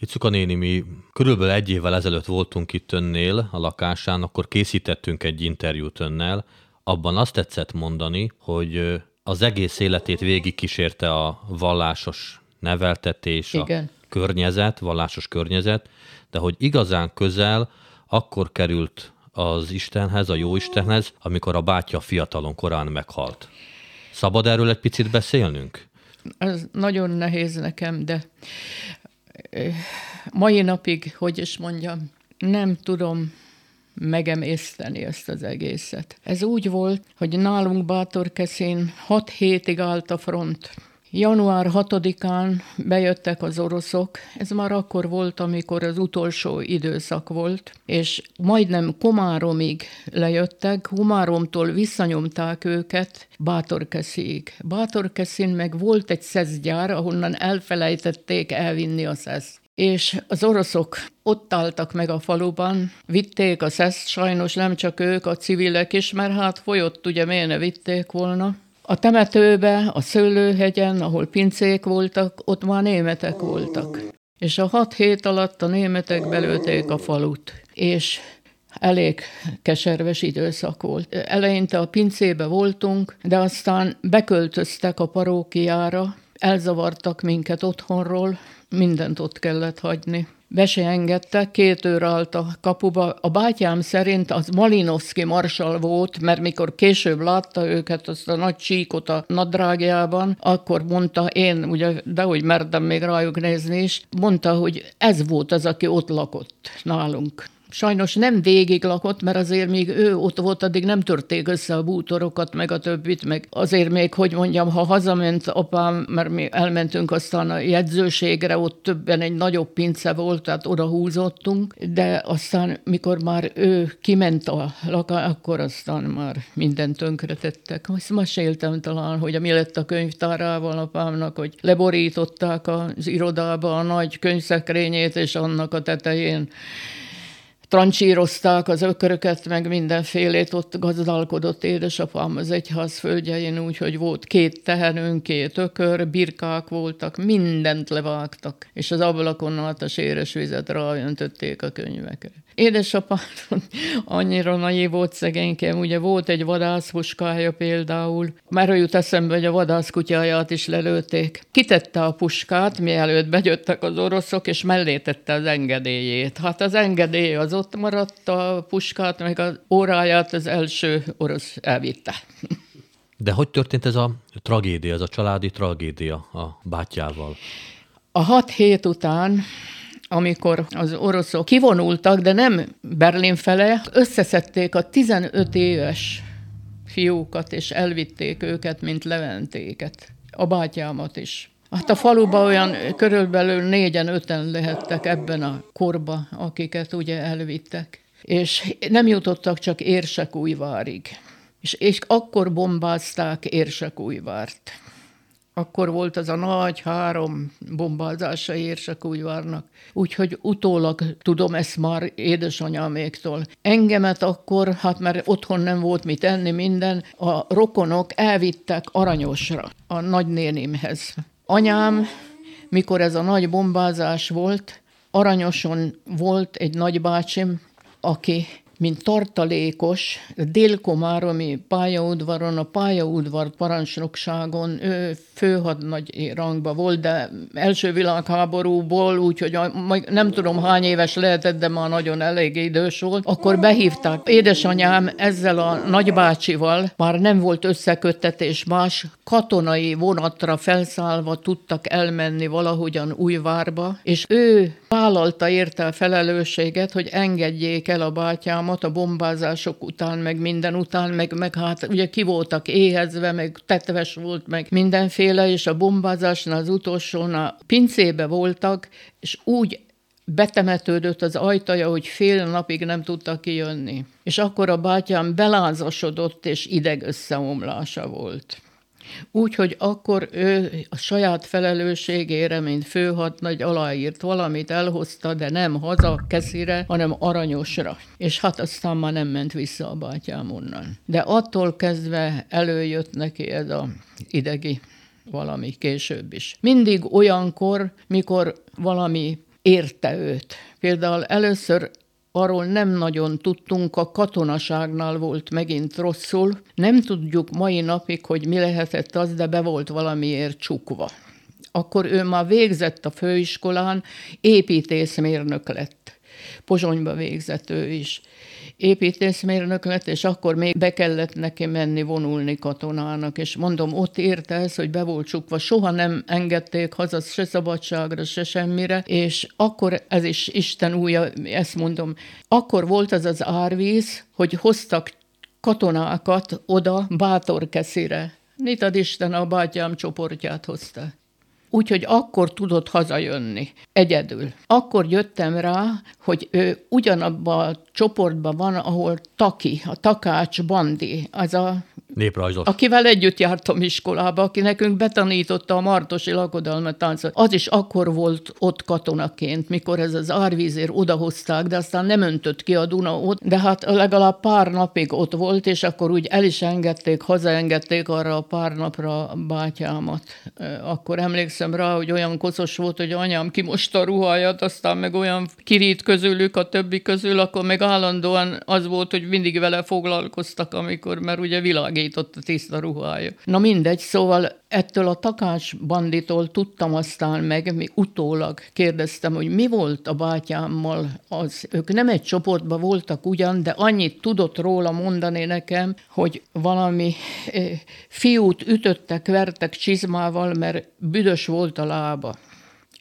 Speaker 2: Itt néni, mi körülbelül egy évvel ezelőtt voltunk itt önnél a lakásán, akkor készítettünk egy interjút önnel. Abban azt tetszett mondani, hogy az egész életét végig kísérte a vallásos neveltetés, Igen. a környezet, vallásos környezet, de hogy igazán közel akkor került az Istenhez, a jó Istenhez, amikor a bátyja fiatalon korán meghalt. Szabad erről egy picit beszélnünk?
Speaker 3: Ez nagyon nehéz nekem, de mai napig, hogy is mondjam, nem tudom megemészteni ezt az egészet. Ez úgy volt, hogy nálunk Bátorkeszén 6 hétig állt a front. Január 6-án bejöttek az oroszok, ez már akkor volt, amikor az utolsó időszak volt, és majdnem Komáromig lejöttek, Komáromtól visszanyomták őket Bátorkeszig. Bátorkeszin meg volt egy szeszgyár, ahonnan elfelejtették elvinni a szesz és az oroszok ott álltak meg a faluban, vitték a szeszt, sajnos nem csak ők, a civilek is, mert hát folyott, ugye miért ne vitték volna. A temetőbe, a szőlőhegyen, ahol pincék voltak, ott már németek voltak. És a hat hét alatt a németek belőték a falut. És elég keserves időszak volt. Eleinte a pincébe voltunk, de aztán beköltöztek a parókiára, elzavartak minket otthonról, mindent ott kellett hagyni. Be se engedtek, két őr állt a kapuba. A bátyám szerint az Malinowski marsal volt, mert mikor később látta őket, azt a nagy csíkot a nadrágjában, akkor mondta, én ugye, de hogy mertem még rájuk nézni is, mondta, hogy ez volt az, aki ott lakott nálunk. Sajnos nem végig lakott, mert azért még ő ott volt, addig nem törték össze a bútorokat, meg a többit, meg azért még, hogy mondjam, ha hazament apám, mert mi elmentünk aztán a jegyzőségre, ott többen egy nagyobb pince volt, tehát oda húzottunk, de aztán, mikor már ő kiment a laka, akkor aztán már mindent tönkretettek. Azt meséltem talán, hogy mi lett a könyvtárával apámnak, hogy leborították az irodába a nagy könyvszekrényét, és annak a tetején trancsírozták az ököröket, meg mindenfélét, ott gazdálkodott édesapám az egyház földjein, úgyhogy volt két tehenünk, két ökör, birkák voltak, mindent levágtak, és az ablakon át a séres vizet ráöntötték a könyvekre. Édesapám annyira nagy volt szegénykem, ugye volt egy vadászpuskája például, már jut eszembe, hogy a vadászkutyáját is lelőtték. Kitette a puskát, mielőtt bejöttek az oroszok, és mellé tette az engedélyét. Hát az engedély az ott maradt, a puskát, meg az óráját az első orosz elvitte.
Speaker 2: De hogy történt ez a tragédia, ez a családi tragédia a bátyával?
Speaker 3: A hat hét után amikor az oroszok kivonultak, de nem Berlin fele, összeszedték a 15 éves fiúkat, és elvitték őket, mint leventéket. A bátyámat is. Hát a faluban olyan körülbelül négyen, öten lehettek ebben a korba, akiket ugye elvittek. és nem jutottak csak Érsekújvárig. És, és akkor bombázták Érsekújvárt. Akkor volt az a nagy három bombázása Érsekújvárnak. Úgyhogy utólag tudom ezt már édesanyáméktól. Engemet akkor, hát mert otthon nem volt mit enni minden, a rokonok elvittek Aranyosra, a nagynénimhez. Anyám, mikor ez a nagy bombázás volt, Aranyoson volt egy nagybácsim, aki mint tartalékos, Délkomáromi pályaudvaron, a pályaudvar parancsnokságon ő főhadnagy rangba volt, de első világháborúból, úgyhogy nem tudom hány éves lehetett, de már nagyon elég idős volt, akkor behívták. Édesanyám ezzel a nagybácsival már nem volt összeköttetés más, katonai vonatra felszállva tudtak elmenni valahogyan Újvárba, és ő vállalta érte a felelősséget, hogy engedjék el a bátyámat a bombázások után, meg minden után, meg, meg hát ugye ki voltak éhezve, meg tetves volt, meg mindenféle, és a bombázásnál az utolsón a pincébe voltak, és úgy betemetődött az ajtaja, hogy fél napig nem tudta kijönni. És akkor a bátyám belázasodott, és ideg összeomlása volt. Úgyhogy akkor ő a saját felelősségére, mint főhadnagy aláírt valamit, elhozta, de nem haza keszire, hanem aranyosra. És hát aztán már nem ment vissza a bátyám onnan. De attól kezdve előjött neki ez a idegi valami később is. Mindig olyankor, mikor valami érte őt. Például először arról nem nagyon tudtunk, a katonaságnál volt megint rosszul. Nem tudjuk mai napig, hogy mi lehetett az, de be volt valamiért csukva. Akkor ő már végzett a főiskolán, építészmérnök lett. Pozsonyba végzett ő is építészmérnök lett, és akkor még be kellett neki menni vonulni katonának, és mondom, ott érte ez, hogy be volt csukva, soha nem engedték haza se szabadságra, se semmire, és akkor ez is Isten újja, ezt mondom, akkor volt az az árvíz, hogy hoztak katonákat oda Bátorkeszire. Mit ad Isten, a bátyám csoportját hozta. Úgyhogy akkor tudott hazajönni, egyedül. Akkor jöttem rá, hogy ő ugyanabban a csoportban van, ahol Taki, a Takács Bandi, az a
Speaker 2: Néprajzos.
Speaker 3: Akivel együtt jártam iskolába, aki nekünk betanította a Martosi lakodalmat táncot. Az is akkor volt ott katonaként, mikor ez az árvízér odahozták, de aztán nem öntött ki a Duna ott, de hát legalább pár napig ott volt, és akkor úgy el is engedték, hazaengedték arra a pár napra bátyámat. Akkor emlékszem rá, hogy olyan koszos volt, hogy anyám kimosta a ruháját, aztán meg olyan kirít közülük a többi közül, akkor meg állandóan az volt, hogy mindig vele foglalkoztak, amikor, mert ugye világított a tiszta ruhája. Na mindegy, szóval ettől a takács banditól tudtam aztán meg, mi utólag kérdeztem, hogy mi volt a bátyámmal az. Ők nem egy csoportban voltak ugyan, de annyit tudott róla mondani nekem, hogy valami eh, fiút ütöttek, vertek csizmával, mert büdös volt a lába.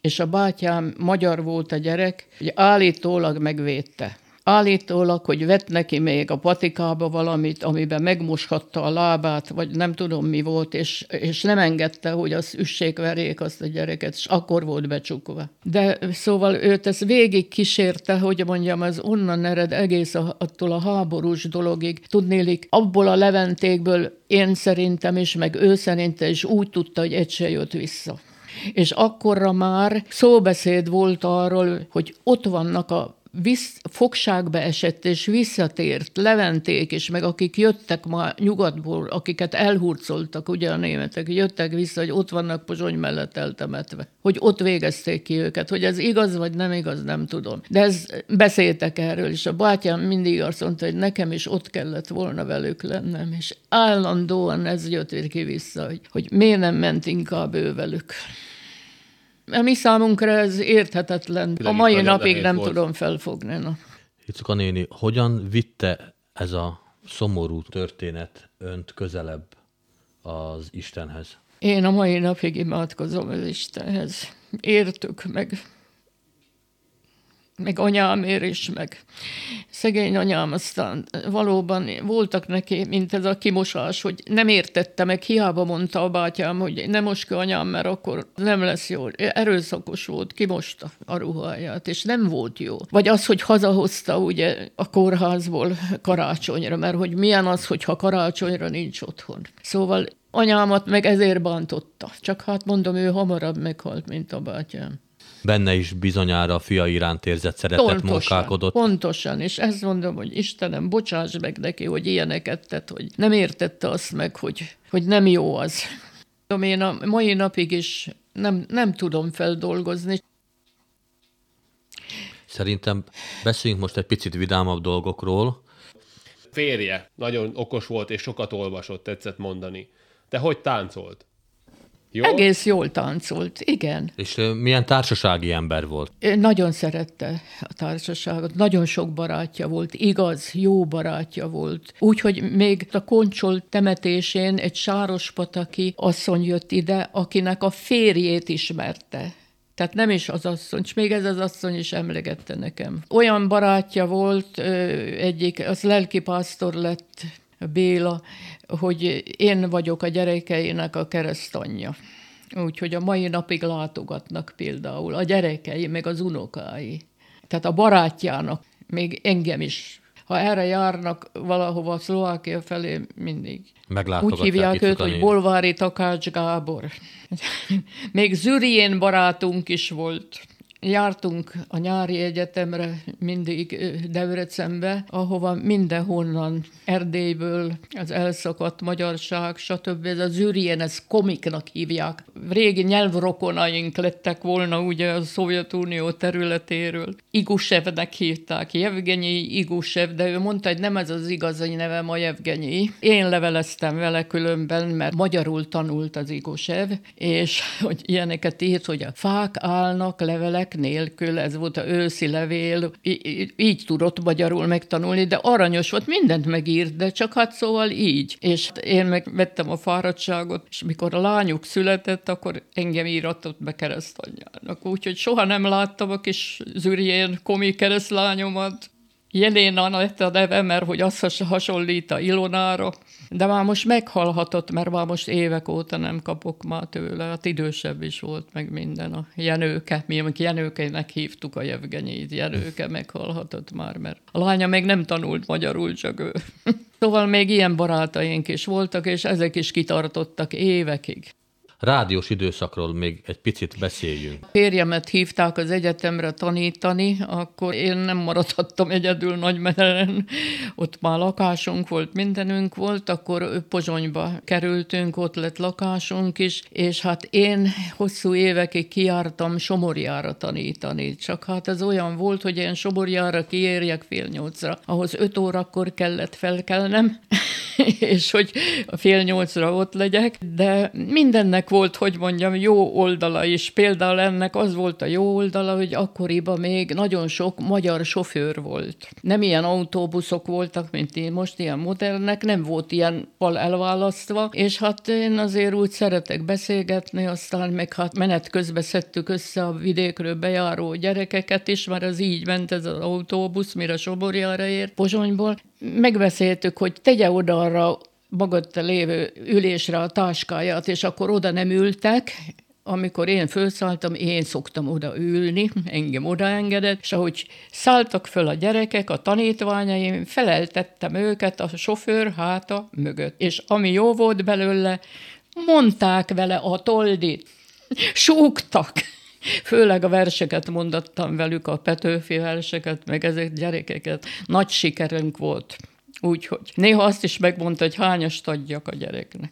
Speaker 3: És a bátyám magyar volt a gyerek, hogy állítólag megvédte. Állítólag, hogy vett neki még a patikába valamit, amiben megmoshatta a lábát, vagy nem tudom mi volt, és, és nem engedte, hogy az üssék verjék azt a gyereket, és akkor volt becsukva. De szóval őt ez végig kísérte, hogy mondjam, az onnan ered egész a, attól a háborús dologig. Tudnélik, abból a leventékből én szerintem is, meg ő szerinte is úgy tudta, hogy egy se jött vissza és akkorra már szóbeszéd volt arról, hogy ott vannak a visz, fogságba esett és visszatért, leventék, és meg akik jöttek ma nyugatból, akiket elhurcoltak, ugye a németek, jöttek vissza, hogy ott vannak Pozsony mellett eltemetve. Hogy ott végezték ki őket. Hogy ez igaz vagy nem igaz, nem tudom. De ez beszéltek erről, és a bátyám mindig azt mondta, hogy nekem is ott kellett volna velük lennem, és állandóan ez jött ki vissza, hogy, hogy miért nem ment inkább ő velük. A mi számunkra ez érthetetlen. A mai napig nem volt. tudom felfogni. Na.
Speaker 2: Icuka néni, hogyan vitte ez a szomorú történet önt közelebb az Istenhez?
Speaker 3: Én a mai napig imádkozom az Istenhez. Értük meg. Meg anyámér is, meg szegény anyám aztán valóban voltak neki, mint ez a kimosás, hogy nem értette meg, hiába mondta a bátyám, hogy nem most anyám, mert akkor nem lesz jó. Erőszakos volt, kimosta a ruháját, és nem volt jó. Vagy az, hogy hazahozta ugye a kórházból karácsonyra, mert hogy milyen az, hogyha karácsonyra nincs otthon. Szóval anyámat meg ezért bántotta. Csak hát mondom, ő hamarabb meghalt, mint a bátyám
Speaker 2: benne is bizonyára a fia iránt érzett szeretet pontosan, munkálkodott.
Speaker 3: Pontosan, és ezt mondom, hogy Istenem, bocsáss meg neki, hogy ilyeneket tett, hogy nem értette azt meg, hogy, hogy nem jó az. Én a mai napig is nem, nem tudom feldolgozni.
Speaker 2: Szerintem beszéljünk most egy picit vidámabb dolgokról.
Speaker 1: Férje nagyon okos volt, és sokat olvasott, tetszett mondani. De hogy táncolt?
Speaker 3: Jó? Egész jól táncolt, igen.
Speaker 2: És milyen társasági ember volt?
Speaker 3: Nagyon szerette a társaságot, nagyon sok barátja volt, igaz, jó barátja volt. Úgyhogy még a koncsol temetésén egy sárospataki asszony jött ide, akinek a férjét ismerte. Tehát nem is az asszony, és még ez az asszony is emlegette nekem. Olyan barátja volt, egyik, az lelkipásztor lett, Béla, hogy én vagyok a gyerekeinek a keresztanyja. Úgyhogy a mai napig látogatnak például a gyerekei, meg az unokái. Tehát a barátjának, még engem is. Ha erre járnak valahova Szlovákia felé, mindig. Úgy hívják őt, hogy Bolvári Takács Gábor. még Zürién barátunk is volt jártunk a nyári egyetemre mindig Debrecenbe, ahova mindenhonnan Erdélyből az elszakadt magyarság, stb. Ez az ürien, ez komiknak hívják. Régi nyelvrokonaink lettek volna ugye a Szovjetunió területéről. Igusevnek hívták, Jevgenyi Igusev, de ő mondta, hogy nem ez az igazi nevem a Jevgenyi. Én leveleztem vele különben, mert magyarul tanult az Igusev, és hogy ilyeneket írt, hogy a fák állnak, levelek levelek nélkül, ez volt a őszi levél, így, így tudott magyarul megtanulni, de aranyos volt, mindent megírt, de csak hát szóval így. És én meg vettem a fáradtságot, és mikor a lányuk született, akkor engem íratott be keresztanyjának. Úgyhogy soha nem láttam a kis zürjén komi keresztlányomat, Jeléna lett a neve, mert hogy az hasonlít a Ilonára, de már most meghalhatott, mert már most évek óta nem kapok már tőle. Hát idősebb is volt meg minden a Jenőke. Mi, amik Jenőkének hívtuk a Jevgenyit, Jenőke meghalhatott már, mert a lánya még nem tanult magyarul, csak ő. Szóval még ilyen barátaink is voltak, és ezek is kitartottak évekig
Speaker 2: rádiós időszakról még egy picit beszéljünk.
Speaker 3: Férjemet hívták az egyetemre tanítani, akkor én nem maradhattam egyedül Nagymederen. Ott már lakásunk volt, mindenünk volt, akkor Pozsonyba kerültünk, ott lett lakásunk is, és hát én hosszú évekig kiártam Somorjára tanítani. Csak hát ez olyan volt, hogy én Somorjára kiérjek fél nyolcra. Ahhoz öt órakor kellett felkelnem, és hogy fél nyolcra ott legyek, de mindennek ennek volt, hogy mondjam, jó oldala is. Például ennek az volt a jó oldala, hogy akkoriban még nagyon sok magyar sofőr volt. Nem ilyen autóbuszok voltak, mint én most, ilyen modernek, nem volt ilyen fal elválasztva, és hát én azért úgy szeretek beszélgetni, aztán meg hát menet közben szedtük össze a vidékről bejáró gyerekeket is, mert az így ment ez az autóbusz, mire Soborjára ért Pozsonyból. Megbeszéltük, hogy tegye oda arra magadta lévő ülésre a táskáját, és akkor oda nem ültek, amikor én felszálltam, én szoktam oda ülni, engem odaengedett, és ahogy szálltak föl a gyerekek, a tanítványaim, feleltettem őket a sofőr háta mögött. És ami jó volt belőle, mondták vele a toldit, súgtak. Főleg a verseket mondattam velük, a Petőfi verseket, meg ezek gyerekeket. Nagy sikerünk volt. Úgyhogy néha azt is megmondta, hogy hányast adjak a gyereknek.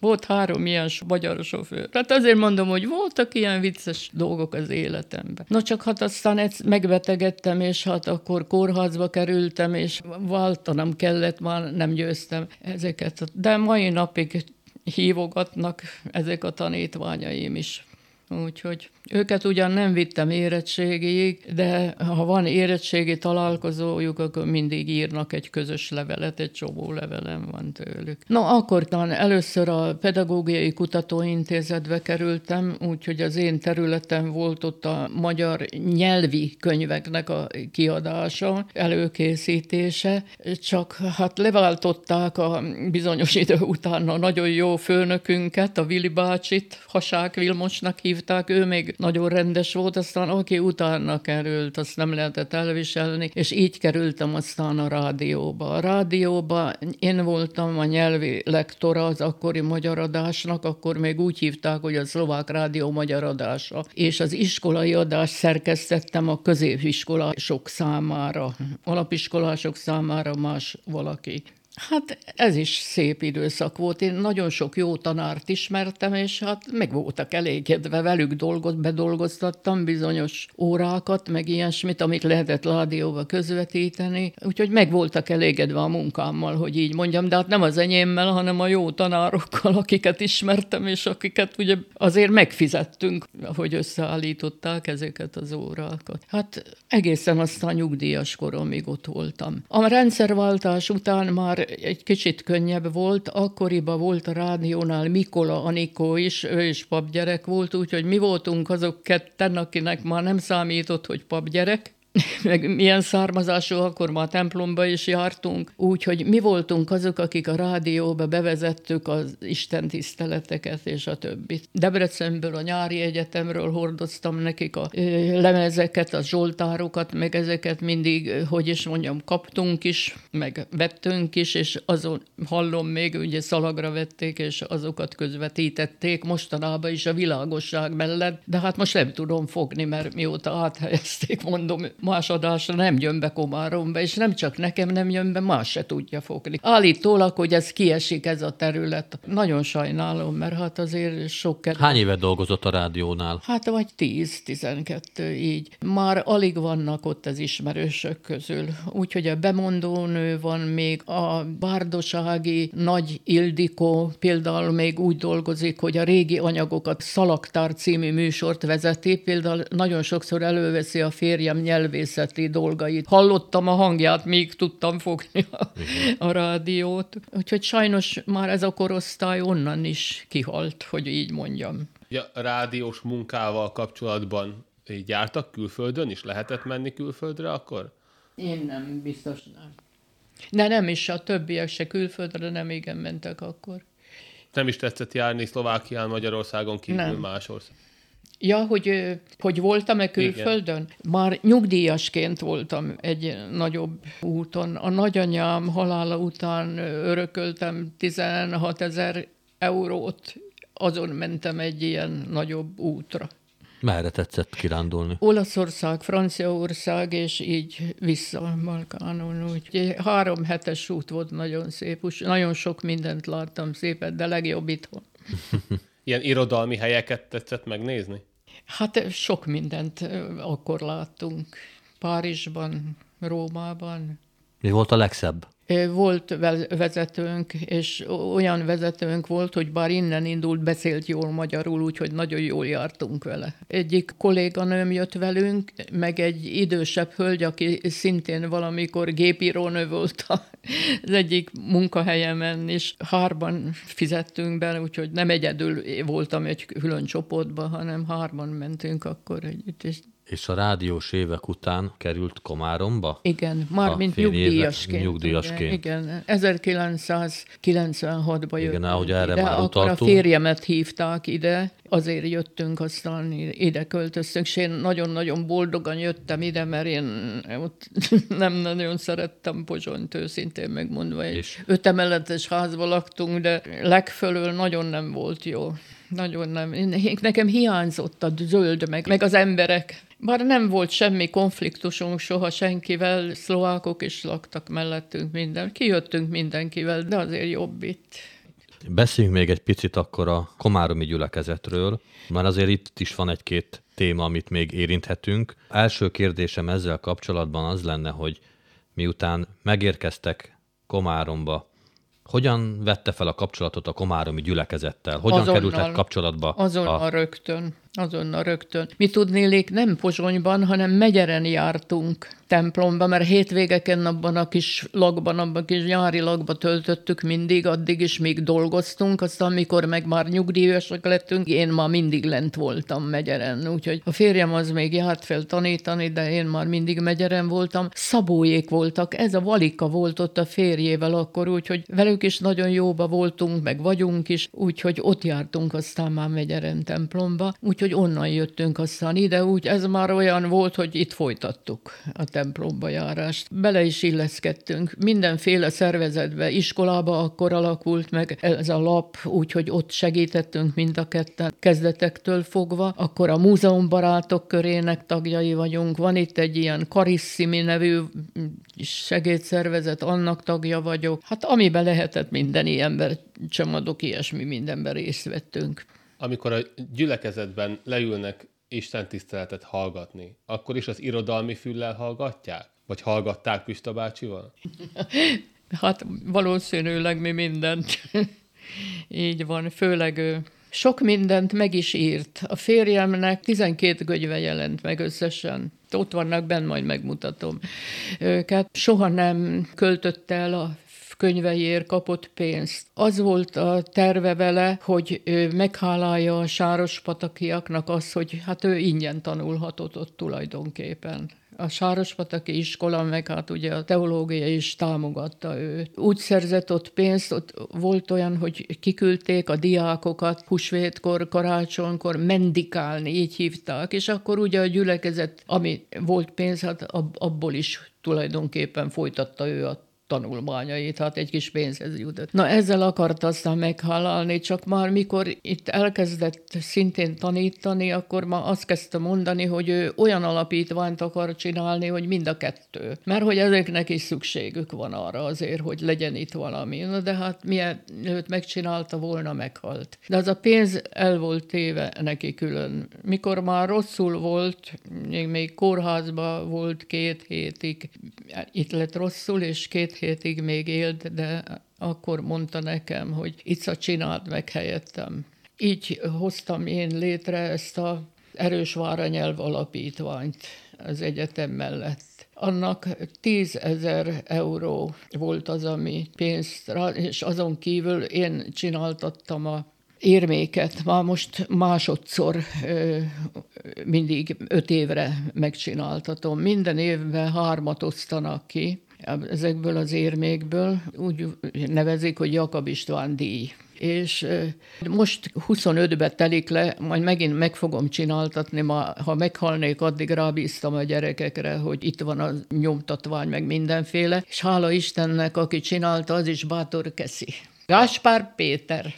Speaker 3: Volt három ilyen magyar sofőr. Tehát azért mondom, hogy voltak ilyen vicces dolgok az életemben. No csak hát aztán ezt megbetegedtem, és hát akkor kórházba kerültem, és váltanom kellett, már nem győztem ezeket. De mai napig hívogatnak ezek a tanítványaim is úgyhogy őket ugyan nem vittem érettségig, de ha van érettségi találkozójuk, akkor mindig írnak egy közös levelet, egy csomó levelem van tőlük. Na, akkor először a Pedagógiai Kutatóintézetbe kerültem, úgyhogy az én területem volt ott a magyar nyelvi könyveknek a kiadása, előkészítése, csak hát leváltották a bizonyos idő után a nagyon jó főnökünket, a Vili bácsit, Hasák Vilmosnak hívták, ő még nagyon rendes volt, aztán aki utána került, azt nem lehetett elviselni, és így kerültem aztán a rádióba. A rádióba én voltam a nyelvi lektora az akkori magyar adásnak, akkor még úgy hívták, hogy a szlovák rádió magyar adása, és az iskolai adást szerkesztettem a középiskolások számára, alapiskolások számára más valaki. Hát ez is szép időszak volt. Én nagyon sok jó tanárt ismertem, és hát meg voltak elégedve velük dolgot, bedolgoztattam bizonyos órákat, meg ilyesmit, amit lehetett rádióba közvetíteni. Úgyhogy meg voltak elégedve a munkámmal, hogy így mondjam, de hát nem az enyémmel, hanem a jó tanárokkal, akiket ismertem, és akiket ugye azért megfizettünk, hogy összeállították ezeket az órákat. Hát egészen aztán nyugdíjas koromig ott voltam. A rendszerváltás után már egy kicsit könnyebb volt, akkoriban volt a rádiónál Mikola Anikó is, ő is papgyerek volt, úgyhogy mi voltunk azok ketten, akinek már nem számított, hogy papgyerek, meg milyen származású, akkor már templomba is jártunk, úgyhogy mi voltunk azok, akik a rádióba bevezettük az Isten tiszteleteket és a többit. Debrecenből, a nyári egyetemről hordoztam nekik a lemezeket, a zsoltárokat, meg ezeket mindig, hogy is mondjam, kaptunk is, meg vettünk is, és azon hallom még, ugye szalagra vették, és azokat közvetítették mostanában is a világosság mellett, de hát most nem tudom fogni, mert mióta áthelyezték, mondom, más adásra nem jön be Komáromba, és nem csak nekem nem jön be, más se tudja fogni. Állítólag, hogy ez kiesik ez a terület. Nagyon sajnálom, mert hát azért sok kedves.
Speaker 2: Hány évet dolgozott a rádiónál?
Speaker 3: Hát vagy 10-12 így. Már alig vannak ott az ismerősök közül. Úgyhogy a bemondónő van még, a bárdosági Nagy Ildikó például még úgy dolgozik, hogy a régi anyagokat Szalaktár című műsort vezeti, például nagyon sokszor előveszi a férjem nyelv nyelvészeti dolgait. Hallottam a hangját, még tudtam fogni a, a rádiót. Úgyhogy sajnos már ez a korosztály onnan is kihalt, hogy így mondjam.
Speaker 1: Ja, a rádiós munkával kapcsolatban jártak külföldön is? Lehetett menni külföldre akkor?
Speaker 3: Én nem, biztos nem. De nem is, a többiek se külföldre nem igen mentek akkor.
Speaker 1: Nem is tetszett járni Szlovákián, Magyarországon kívül nem. más ország.
Speaker 3: Ja, hogy, hogy voltam-e külföldön? Igen. Már nyugdíjasként voltam egy nagyobb úton. A nagyanyám halála után örököltem 16 ezer eurót, azon mentem egy ilyen nagyobb útra.
Speaker 2: Merre tetszett kirándulni?
Speaker 3: Olaszország, Franciaország, és így vissza Balkánon. Úgy. Három hetes út volt, nagyon szép. Nagyon sok mindent láttam szépet, de legjobb itthon.
Speaker 1: Ilyen irodalmi helyeket tetszett megnézni?
Speaker 3: Hát sok mindent akkor láttunk. Párizsban, Rómában.
Speaker 2: Mi volt a legszebb?
Speaker 3: Volt vezetőnk, és olyan vezetőnk volt, hogy bár innen indult, beszélt jól magyarul, úgyhogy nagyon jól jártunk vele. Egyik kolléganőm jött velünk, meg egy idősebb hölgy, aki szintén valamikor gépírónő volt az egyik munkahelyemen, és hárban fizettünk be, úgyhogy nem egyedül voltam egy külön csoportban, hanem hárman mentünk akkor együtt, és
Speaker 2: és a rádiós évek után került Komáromba?
Speaker 3: Igen, már mint nyugdíjasként.
Speaker 2: nyugdíjasként.
Speaker 3: Igen, 1996-ban jöttünk
Speaker 2: Igen, ahogy erre
Speaker 3: ide,
Speaker 2: már
Speaker 3: akkor a férjemet hívták ide, azért jöttünk, aztán ide költöztünk, és én nagyon-nagyon boldogan jöttem ide, mert én ott nem nagyon szerettem Pozsonyt, őszintén megmondva. Egy és? ötemeletes házba laktunk, de legfölül nagyon nem volt jó. Nagyon nem. Nekem hiányzott a zöld, meg, meg az emberek. Bár nem volt semmi konfliktusunk soha senkivel, szlovákok is laktak mellettünk minden. Kijöttünk mindenkivel, de azért jobb itt.
Speaker 2: Beszéljünk még egy picit akkor a komáromi gyülekezetről, mert azért itt is van egy-két téma, amit még érinthetünk. Első kérdésem ezzel kapcsolatban az lenne, hogy miután megérkeztek Komáromba, hogyan vette fel a kapcsolatot a komáromi gyülekezettel? Hogyan
Speaker 3: azonnal,
Speaker 2: kerültek kapcsolatba?
Speaker 3: Azonnal a... rögtön. Azonnal rögtön. Mi tudnélék nem Pozsonyban, hanem Megyeren jártunk templomba, mert hétvégeken abban a kis lakban, abban a kis nyári lakban töltöttük mindig, addig is még dolgoztunk, aztán amikor meg már nyugdíjasok lettünk, én már mindig lent voltam Megyeren, úgyhogy a férjem az még járt fel tanítani, de én már mindig Megyeren voltam. Szabójék voltak, ez a Valika volt ott a férjével akkor, úgyhogy velük is nagyon jóba voltunk, meg vagyunk is, úgyhogy ott jártunk aztán már Megyeren templomba, úgyhogy onnan jöttünk aztán ide, úgy ez már olyan volt, hogy itt folytattuk a templomba járást. Bele is illeszkedtünk. Mindenféle szervezetbe, iskolába akkor alakult meg ez a lap, úgyhogy ott segítettünk mind a ketten kezdetektől fogva. Akkor a múzeumbarátok körének tagjai vagyunk. Van itt egy ilyen Karissimi nevű segédszervezet, annak tagja vagyok. Hát amiben lehetett minden ilyenben, csomadok, ilyesmi mindenben részt vettünk.
Speaker 1: Amikor a gyülekezetben leülnek Isten tiszteletet hallgatni, akkor is az irodalmi füllel hallgatják? Vagy hallgatták Pista bácsival?
Speaker 3: hát valószínűleg mi mindent. Így van, főleg ő. Sok mindent meg is írt. A férjemnek 12 könyve jelent meg összesen. Ott vannak benn, majd megmutatom őket. Soha nem költött el a könyveiért kapott pénzt. Az volt a terve vele, hogy meghálálja a sárospatakiaknak az, hogy hát ő ingyen tanulhatott ott tulajdonképpen a Sárospataki iskola, meg hát ugye a teológia is támogatta őt. Úgy szerzett ott pénzt, ott volt olyan, hogy kiküldték a diákokat husvétkor, karácsonykor mendikálni, így hívták, és akkor ugye a gyülekezet, ami volt pénz, hát abból is tulajdonképpen folytatta ő a tanulmányait, hát egy kis pénzhez jutott. Na ezzel akart aztán meghalalni, csak már mikor itt elkezdett szintén tanítani, akkor már azt kezdte mondani, hogy ő olyan alapítványt akar csinálni, hogy mind a kettő. Mert hogy ezeknek is szükségük van arra azért, hogy legyen itt valami. Na de hát milyen őt megcsinálta volna, meghalt. De az a pénz el volt téve neki külön. Mikor már rosszul volt, még, még kórházba volt két hétig, itt lett rosszul, és két hétig még élt, de akkor mondta nekem, hogy itt csináld meg helyettem. Így hoztam én létre ezt a erős váranyelv alapítványt az egyetem mellett. Annak 10 ezer euró volt az, ami pénzt és azon kívül én csináltattam a érméket. Már most másodszor mindig öt évre megcsináltatom. Minden évben hármat osztanak ki, ezekből az érmékből úgy nevezik, hogy Jakab István díj. És most 25-be telik le, majd megint meg fogom csináltatni, ma, ha meghalnék, addig rábíztam a gyerekekre, hogy itt van a nyomtatvány, meg mindenféle, és hála Istennek, aki csinálta, az is bátor keszi. Gáspár Péter.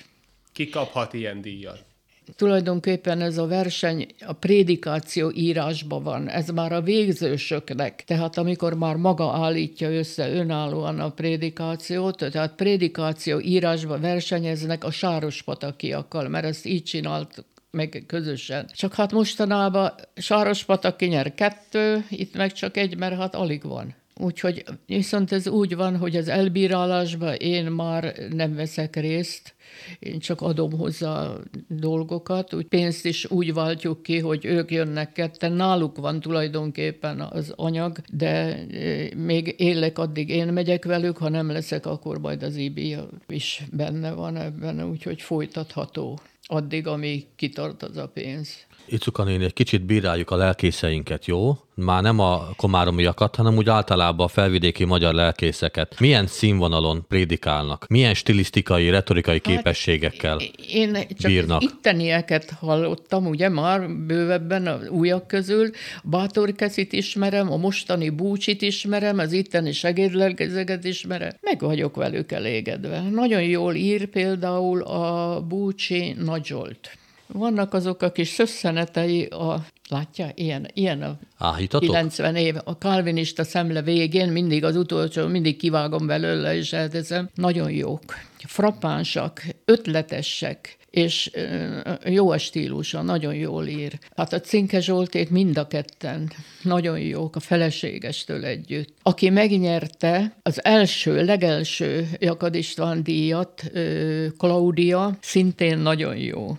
Speaker 1: Ki kaphat ilyen díjat?
Speaker 3: Tulajdonképpen ez a verseny a prédikáció írásban van, ez már a végzősöknek, tehát amikor már maga állítja össze önállóan a prédikációt, tehát prédikáció írásban versenyeznek a sárospatakiakkal, mert ezt így csinált meg közösen. Csak hát mostanában Sárospataki nyer kettő, itt meg csak egy, mert hát alig van. Úgyhogy viszont ez úgy van, hogy az elbírálásban én már nem veszek részt, én csak adom hozzá dolgokat, úgy pénzt is úgy váltjuk ki, hogy ők jönnek ketten, náluk van tulajdonképpen az anyag, de e, még élek addig én megyek velük, ha nem leszek, akkor majd az IBI is benne van ebben, úgyhogy folytatható addig, amíg kitart az a pénz.
Speaker 2: Icuka néni, egy kicsit bíráljuk a lelkészeinket, jó? Már nem a komáromiakat, hanem úgy általában a felvidéki magyar lelkészeket. Milyen színvonalon prédikálnak? Milyen stilisztikai, retorikai hát, képességekkel
Speaker 3: Én csak bírnak? ittenieket hallottam, ugye már bővebben a újak közül. Bátorkeszit ismerem, a mostani búcsit ismerem, az itteni segédlelkezeket ismerem. Meg vagyok velük elégedve. Nagyon jól ír például a búcsi Nagy Zsolt. Vannak azok a kis szösszenetei, a, látja, ilyen, ilyen a
Speaker 2: Áhítatok?
Speaker 3: 90 év, a kalvinista szemle végén, mindig az utolsó, mindig kivágom belőle, és elteszem. Nagyon jók, frappánsak, ötletesek, és jó a stílusa, nagyon jól ír. Hát a Cinke Zsolték mind a ketten nagyon jók, a feleségestől együtt. Aki megnyerte az első, legelső Jakad István díjat, Klaudia, szintén nagyon jó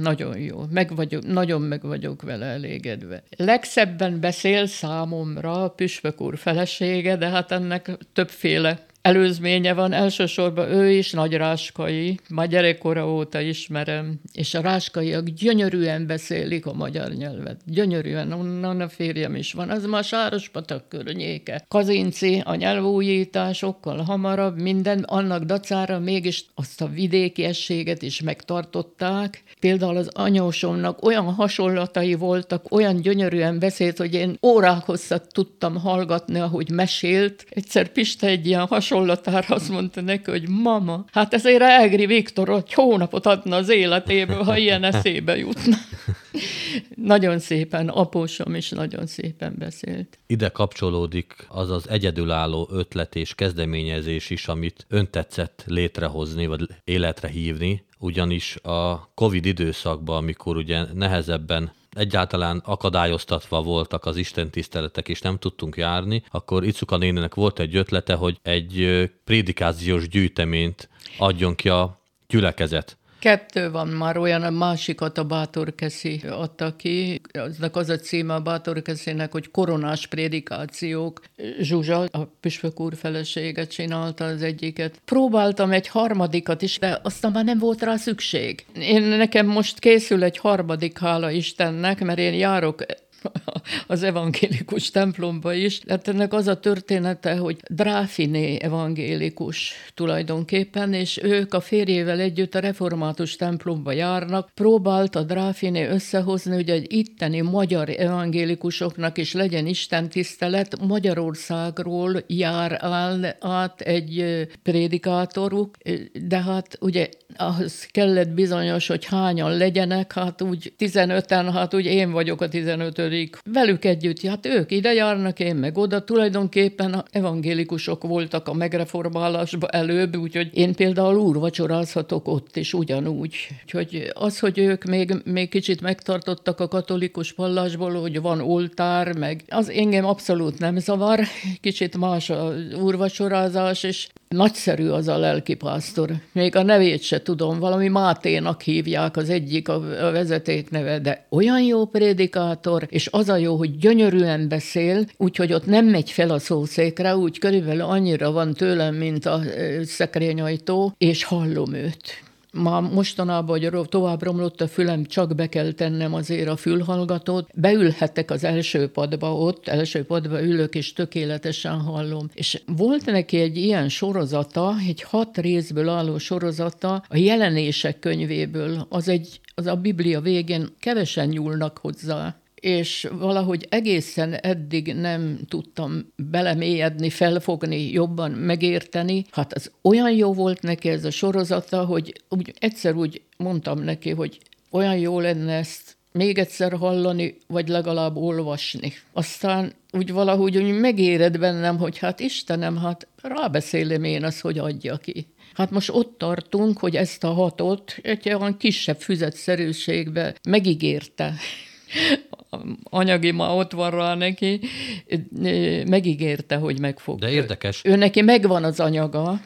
Speaker 3: Nagyon jó. Meg vagyok, nagyon meg vagyok vele elégedve. Legszebben beszél számomra a Püspök úr felesége, de hát ennek többféle előzménye van, elsősorban ő is nagy ráskai, már gyerekkora óta ismerem, és a ráskaiak gyönyörűen beszélik a magyar nyelvet. Gyönyörűen, onnan a férjem is van, az már Sárospatak környéke. Kazinci, a nyelvújításokkal hamarabb, minden annak dacára mégis azt a vidéki ességet is megtartották. Például az anyósomnak olyan hasonlatai voltak, olyan gyönyörűen beszélt, hogy én órák hosszat tudtam hallgatni, ahogy mesélt. Egyszer Pista egy ilyen hasonló hasonlatára azt mondta neki, hogy mama, hát ezért Egri Viktor egy hónapot adna az életéből, ha ilyen eszébe jutna. nagyon szépen, apósom is nagyon szépen beszélt.
Speaker 2: Ide kapcsolódik az az egyedülálló ötlet és kezdeményezés is, amit ön tetszett létrehozni, vagy életre hívni, ugyanis a Covid időszakban, amikor ugye nehezebben egyáltalán akadályoztatva voltak az Isten tiszteletek, és nem tudtunk járni, akkor Icuka nénének volt egy ötlete, hogy egy prédikációs gyűjteményt adjon ki a gyülekezet.
Speaker 3: Kettő van már olyan, a másikat a Bátorkeszi adta ki. Aznak az a címe a Bátorkeszinek, hogy koronás prédikációk. Zsuzsa, a püspök úr felesége csinálta az egyiket. Próbáltam egy harmadikat is, de aztán már nem volt rá szükség. Én nekem most készül egy harmadik, hála Istennek, mert én járok az evangélikus templomba is. Hát ennek az a története, hogy Dráfiné evangélikus tulajdonképpen, és ők a férjével együtt a református templomba járnak. Próbált a Dráfiné összehozni, hogy egy itteni magyar evangélikusoknak is legyen Isten tisztelet. Magyarországról jár át egy prédikátoruk, de hát ugye ahhoz kellett bizonyos, hogy hányan legyenek, hát úgy 15-en, hát úgy én vagyok a 15 velük együtt, hát ők ide járnak, én meg oda, tulajdonképpen a evangélikusok voltak a megreformálásba előbb, úgyhogy én például úrvacsorázhatok ott is ugyanúgy. Úgyhogy az, hogy ők még, még kicsit megtartottak a katolikus vallásból, hogy van oltár, meg az engem abszolút nem zavar, kicsit más a úrvacsorázás, és Nagyszerű az a lelkipásztor. Még a nevét se tudom, valami Máténak hívják az egyik a, vezeték neve, de olyan jó prédikátor, és az a jó, hogy gyönyörűen beszél, úgyhogy ott nem megy fel a szószékre, úgy körülbelül annyira van tőlem, mint a szekrényajtó, és hallom őt Ma mostanában, hogy tovább romlott a fülem, csak be kell tennem azért a fülhallgatót. Beülhetek az első padba ott, első padba ülök, és tökéletesen hallom. És volt neki egy ilyen sorozata, egy hat részből álló sorozata, a jelenések könyvéből. Az egy az a Biblia végén kevesen nyúlnak hozzá és valahogy egészen eddig nem tudtam belemélyedni, felfogni, jobban megérteni. Hát az olyan jó volt neki ez a sorozata, hogy úgy, egyszer úgy mondtam neki, hogy olyan jó lenne ezt még egyszer hallani, vagy legalább olvasni. Aztán úgy valahogy úgy megéred bennem, hogy hát Istenem, hát rábeszélem én azt, hogy adja ki. Hát most ott tartunk, hogy ezt a hatot egy olyan kisebb füzetszerűségbe megígérte anyagi ma ott van rá neki, megígérte, hogy meg fog.
Speaker 2: De érdekes.
Speaker 3: Ő neki megvan az anyaga.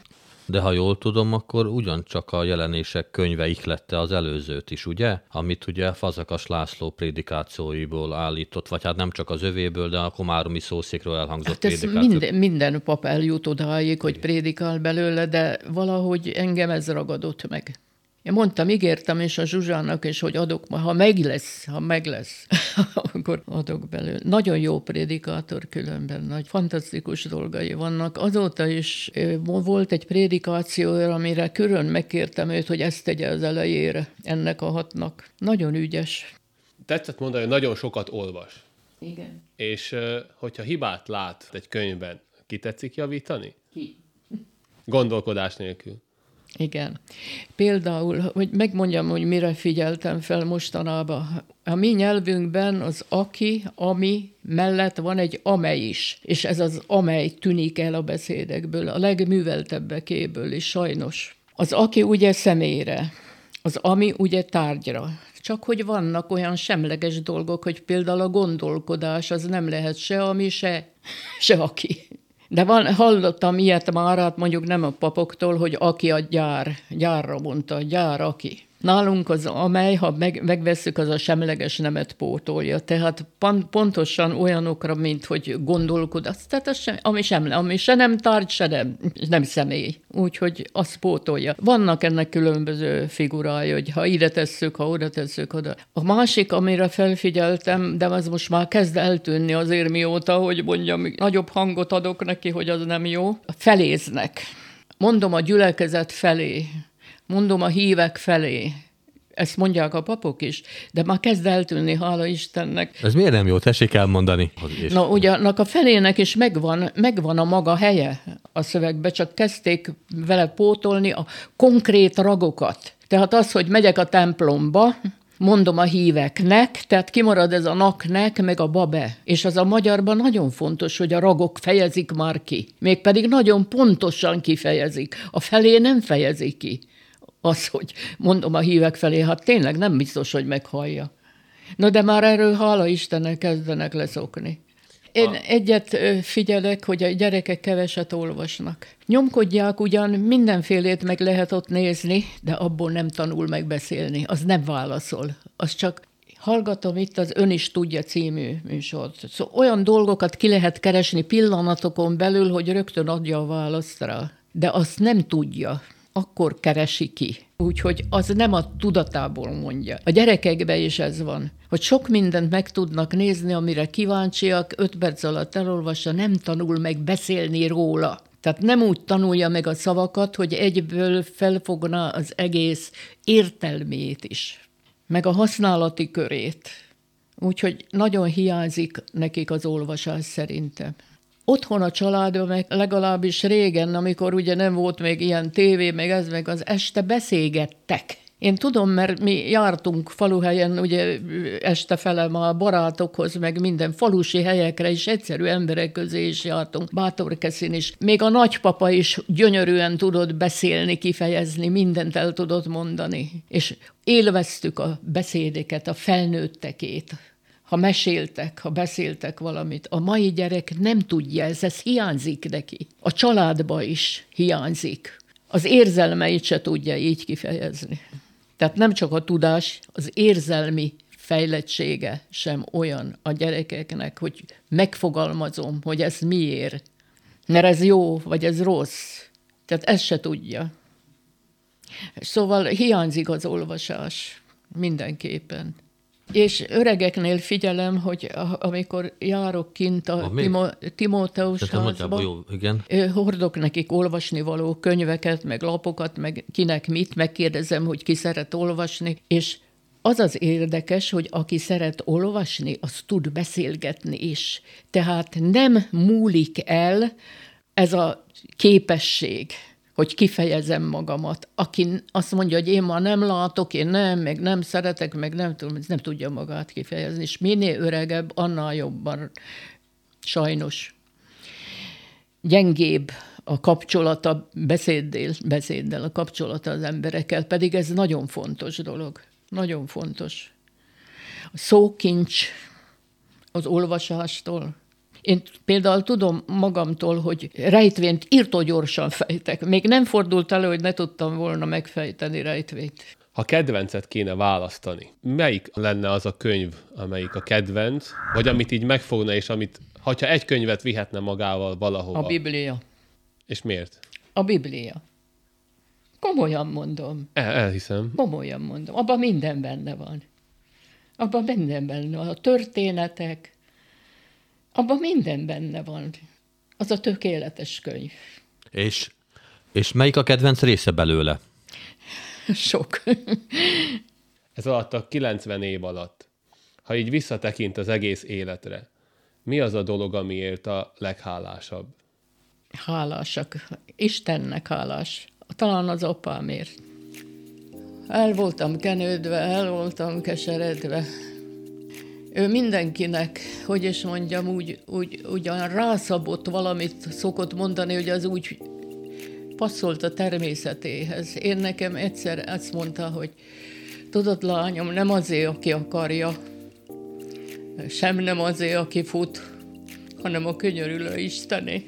Speaker 2: De ha jól tudom, akkor ugyancsak a jelenések könyve ihlette az előzőt is, ugye? Amit ugye Fazakas László prédikációiból állított, vagy hát nem csak az övéből, de a komáromi szószékről elhangzott hát prédikáció.
Speaker 3: Minden, minden pap eljut odáig, hogy prédikál belőle, de valahogy engem ez ragadott meg. Én mondtam, ígértem és a Zsuzsának, és hogy adok, ha meg lesz, ha meg lesz, akkor adok belőle. Nagyon jó prédikátor különben, nagy fantasztikus dolgai vannak. Azóta is volt egy prédikáció, amire külön megkértem őt, hogy ezt tegye az elejére ennek a hatnak. Nagyon ügyes.
Speaker 1: Tetszett mondani, hogy nagyon sokat olvas.
Speaker 3: Igen.
Speaker 1: És hogyha hibát lát egy könyvben, ki tetszik javítani?
Speaker 3: Ki?
Speaker 1: Gondolkodás nélkül.
Speaker 3: Igen. Például, hogy megmondjam, hogy mire figyeltem fel mostanában. A mi nyelvünkben az aki, ami mellett van egy amely is, és ez az amely tűnik el a beszédekből, a legműveltebbekéből is sajnos. Az aki ugye személyre, az ami ugye tárgyra. Csak hogy vannak olyan semleges dolgok, hogy például a gondolkodás az nem lehet se ami, se, se aki. De van, hallottam ilyet már, hát mondjuk nem a papoktól, hogy aki a gyár, gyárra mondta, gyár aki. Nálunk az, amely, ha meg, megveszük, az a semleges nemet pótolja. Tehát pont, pontosan olyanokra, mint hogy gondolkodás. Tehát az sem, ami, sem, ami se nem tárgy, se nem, nem személy. Úgyhogy azt pótolja. Vannak ennek különböző figurája, hogy ha ide tesszük, ha oda tesszük, oda. A másik, amire felfigyeltem, de az most már kezd eltűnni azért mióta, hogy mondjam, nagyobb hangot adok neki, hogy az nem jó. Feléznek. Mondom a gyülekezet felé mondom a hívek felé. Ezt mondják a papok is, de már kezd eltűnni, hála Istennek.
Speaker 2: Ez miért nem jó? Tessék elmondani.
Speaker 3: Na, ugye annak a felének is megvan, megvan a maga helye a szövegbe, csak kezdték vele pótolni a konkrét ragokat. Tehát az, hogy megyek a templomba, mondom a híveknek, tehát kimarad ez a naknek, meg a babe. És az a magyarban nagyon fontos, hogy a ragok fejezik már ki. Mégpedig nagyon pontosan kifejezik. A felé nem fejezik ki az, hogy mondom a hívek felé, hát tényleg nem biztos, hogy meghallja. Na de már erről hála Istennek kezdenek leszokni. Én a... egyet figyelek, hogy a gyerekek keveset olvasnak. Nyomkodják ugyan, mindenfélét meg lehet ott nézni, de abból nem tanul meg beszélni. Az nem válaszol. Az csak hallgatom itt az Ön is tudja című műsort. Szóval olyan dolgokat ki lehet keresni pillanatokon belül, hogy rögtön adja a választ rá. De azt nem tudja akkor keresi ki. Úgyhogy az nem a tudatából mondja. A gyerekekben is ez van, hogy sok mindent meg tudnak nézni, amire kíváncsiak, öt perc alatt elolvassa, nem tanul meg beszélni róla. Tehát nem úgy tanulja meg a szavakat, hogy egyből felfogna az egész értelmét is, meg a használati körét. Úgyhogy nagyon hiányzik nekik az olvasás szerintem. Otthon a családban, meg legalábbis régen, amikor ugye nem volt még ilyen tévé, meg ez, meg az este beszélgettek. Én tudom, mert mi jártunk faluhelyen, ugye este fele a barátokhoz, meg minden falusi helyekre is, egyszerű emberek közé is jártunk, Bátorkeszin is. Még a nagypapa is gyönyörűen tudott beszélni, kifejezni, mindent el tudott mondani. És élveztük a beszédeket, a felnőttekét ha meséltek, ha beszéltek valamit. A mai gyerek nem tudja, ez, ez hiányzik neki. A családba is hiányzik. Az érzelmeit se tudja így kifejezni. Tehát nem csak a tudás, az érzelmi fejlettsége sem olyan a gyerekeknek, hogy megfogalmazom, hogy ez miért. Mert ez jó, vagy ez rossz. Tehát ezt se tudja. Szóval hiányzik az olvasás mindenképpen. És öregeknél figyelem, hogy amikor járok kint a, a Timo- Timóteus házba, jó, igen. hordok nekik olvasni való könyveket, meg lapokat, meg kinek mit, megkérdezem, hogy ki szeret olvasni, és az az érdekes, hogy aki szeret olvasni, az tud beszélgetni is. Tehát nem múlik el ez a képesség hogy kifejezem magamat. Aki azt mondja, hogy én ma nem látok, én nem, meg nem szeretek, meg nem tudom, nem tudja magát kifejezni. És minél öregebb, annál jobban sajnos gyengébb a kapcsolata beszéddel, beszéddel, a kapcsolata az emberekkel, pedig ez nagyon fontos dolog. Nagyon fontos. A szókincs az olvasástól, én például tudom magamtól, hogy rejtvényt írtó gyorsan fejtek. Még nem fordult elő, hogy ne tudtam volna megfejteni rejtvényt.
Speaker 1: Ha kedvencet kéne választani, melyik lenne az a könyv, amelyik a kedvenc, vagy amit így megfogna, és amit, ha egy könyvet vihetne magával valahova?
Speaker 3: A Biblia.
Speaker 1: És miért?
Speaker 3: A Biblia. Komolyan mondom.
Speaker 1: El, elhiszem.
Speaker 3: Komolyan mondom. Abban minden benne van. Abban minden benne van. A történetek, abban minden benne van. Az a tökéletes könyv.
Speaker 2: És, és melyik a kedvenc része belőle?
Speaker 3: Sok.
Speaker 1: Ez alatt a 90 év alatt, ha így visszatekint az egész életre, mi az a dolog, amiért a leghálásabb?
Speaker 3: Hálásak. Istennek hálás. Talán az apámért. El voltam kenődve, el voltam keseredve, ő mindenkinek, hogy is mondjam, úgy, úgy, ugyan rászabott valamit szokott mondani, hogy az úgy passzolt a természetéhez. Én nekem egyszer azt mondta, hogy tudod, lányom, nem azért, aki akarja, sem nem azért, aki fut, hanem a könyörülő Istené.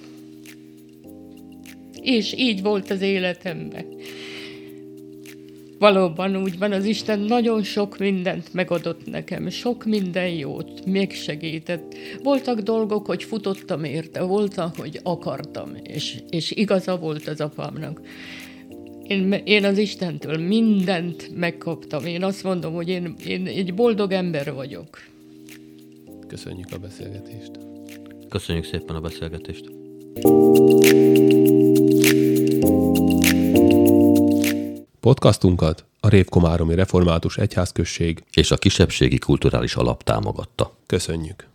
Speaker 3: És így volt az életemben. Valóban úgy van, az Isten nagyon sok mindent megadott nekem, sok minden jót, még segített. Voltak dolgok, hogy futottam érte, voltak, hogy akartam, és, és igaza volt az apámnak. Én, én az Istentől mindent megkaptam. Én azt mondom, hogy én, én egy boldog ember vagyok.
Speaker 1: Köszönjük a beszélgetést.
Speaker 2: Köszönjük szépen a beszélgetést.
Speaker 1: Podcastunkat a Révkomáromi Református Egyházközség
Speaker 2: És a kisebbségi kulturális alap támogatta.
Speaker 1: köszönjük.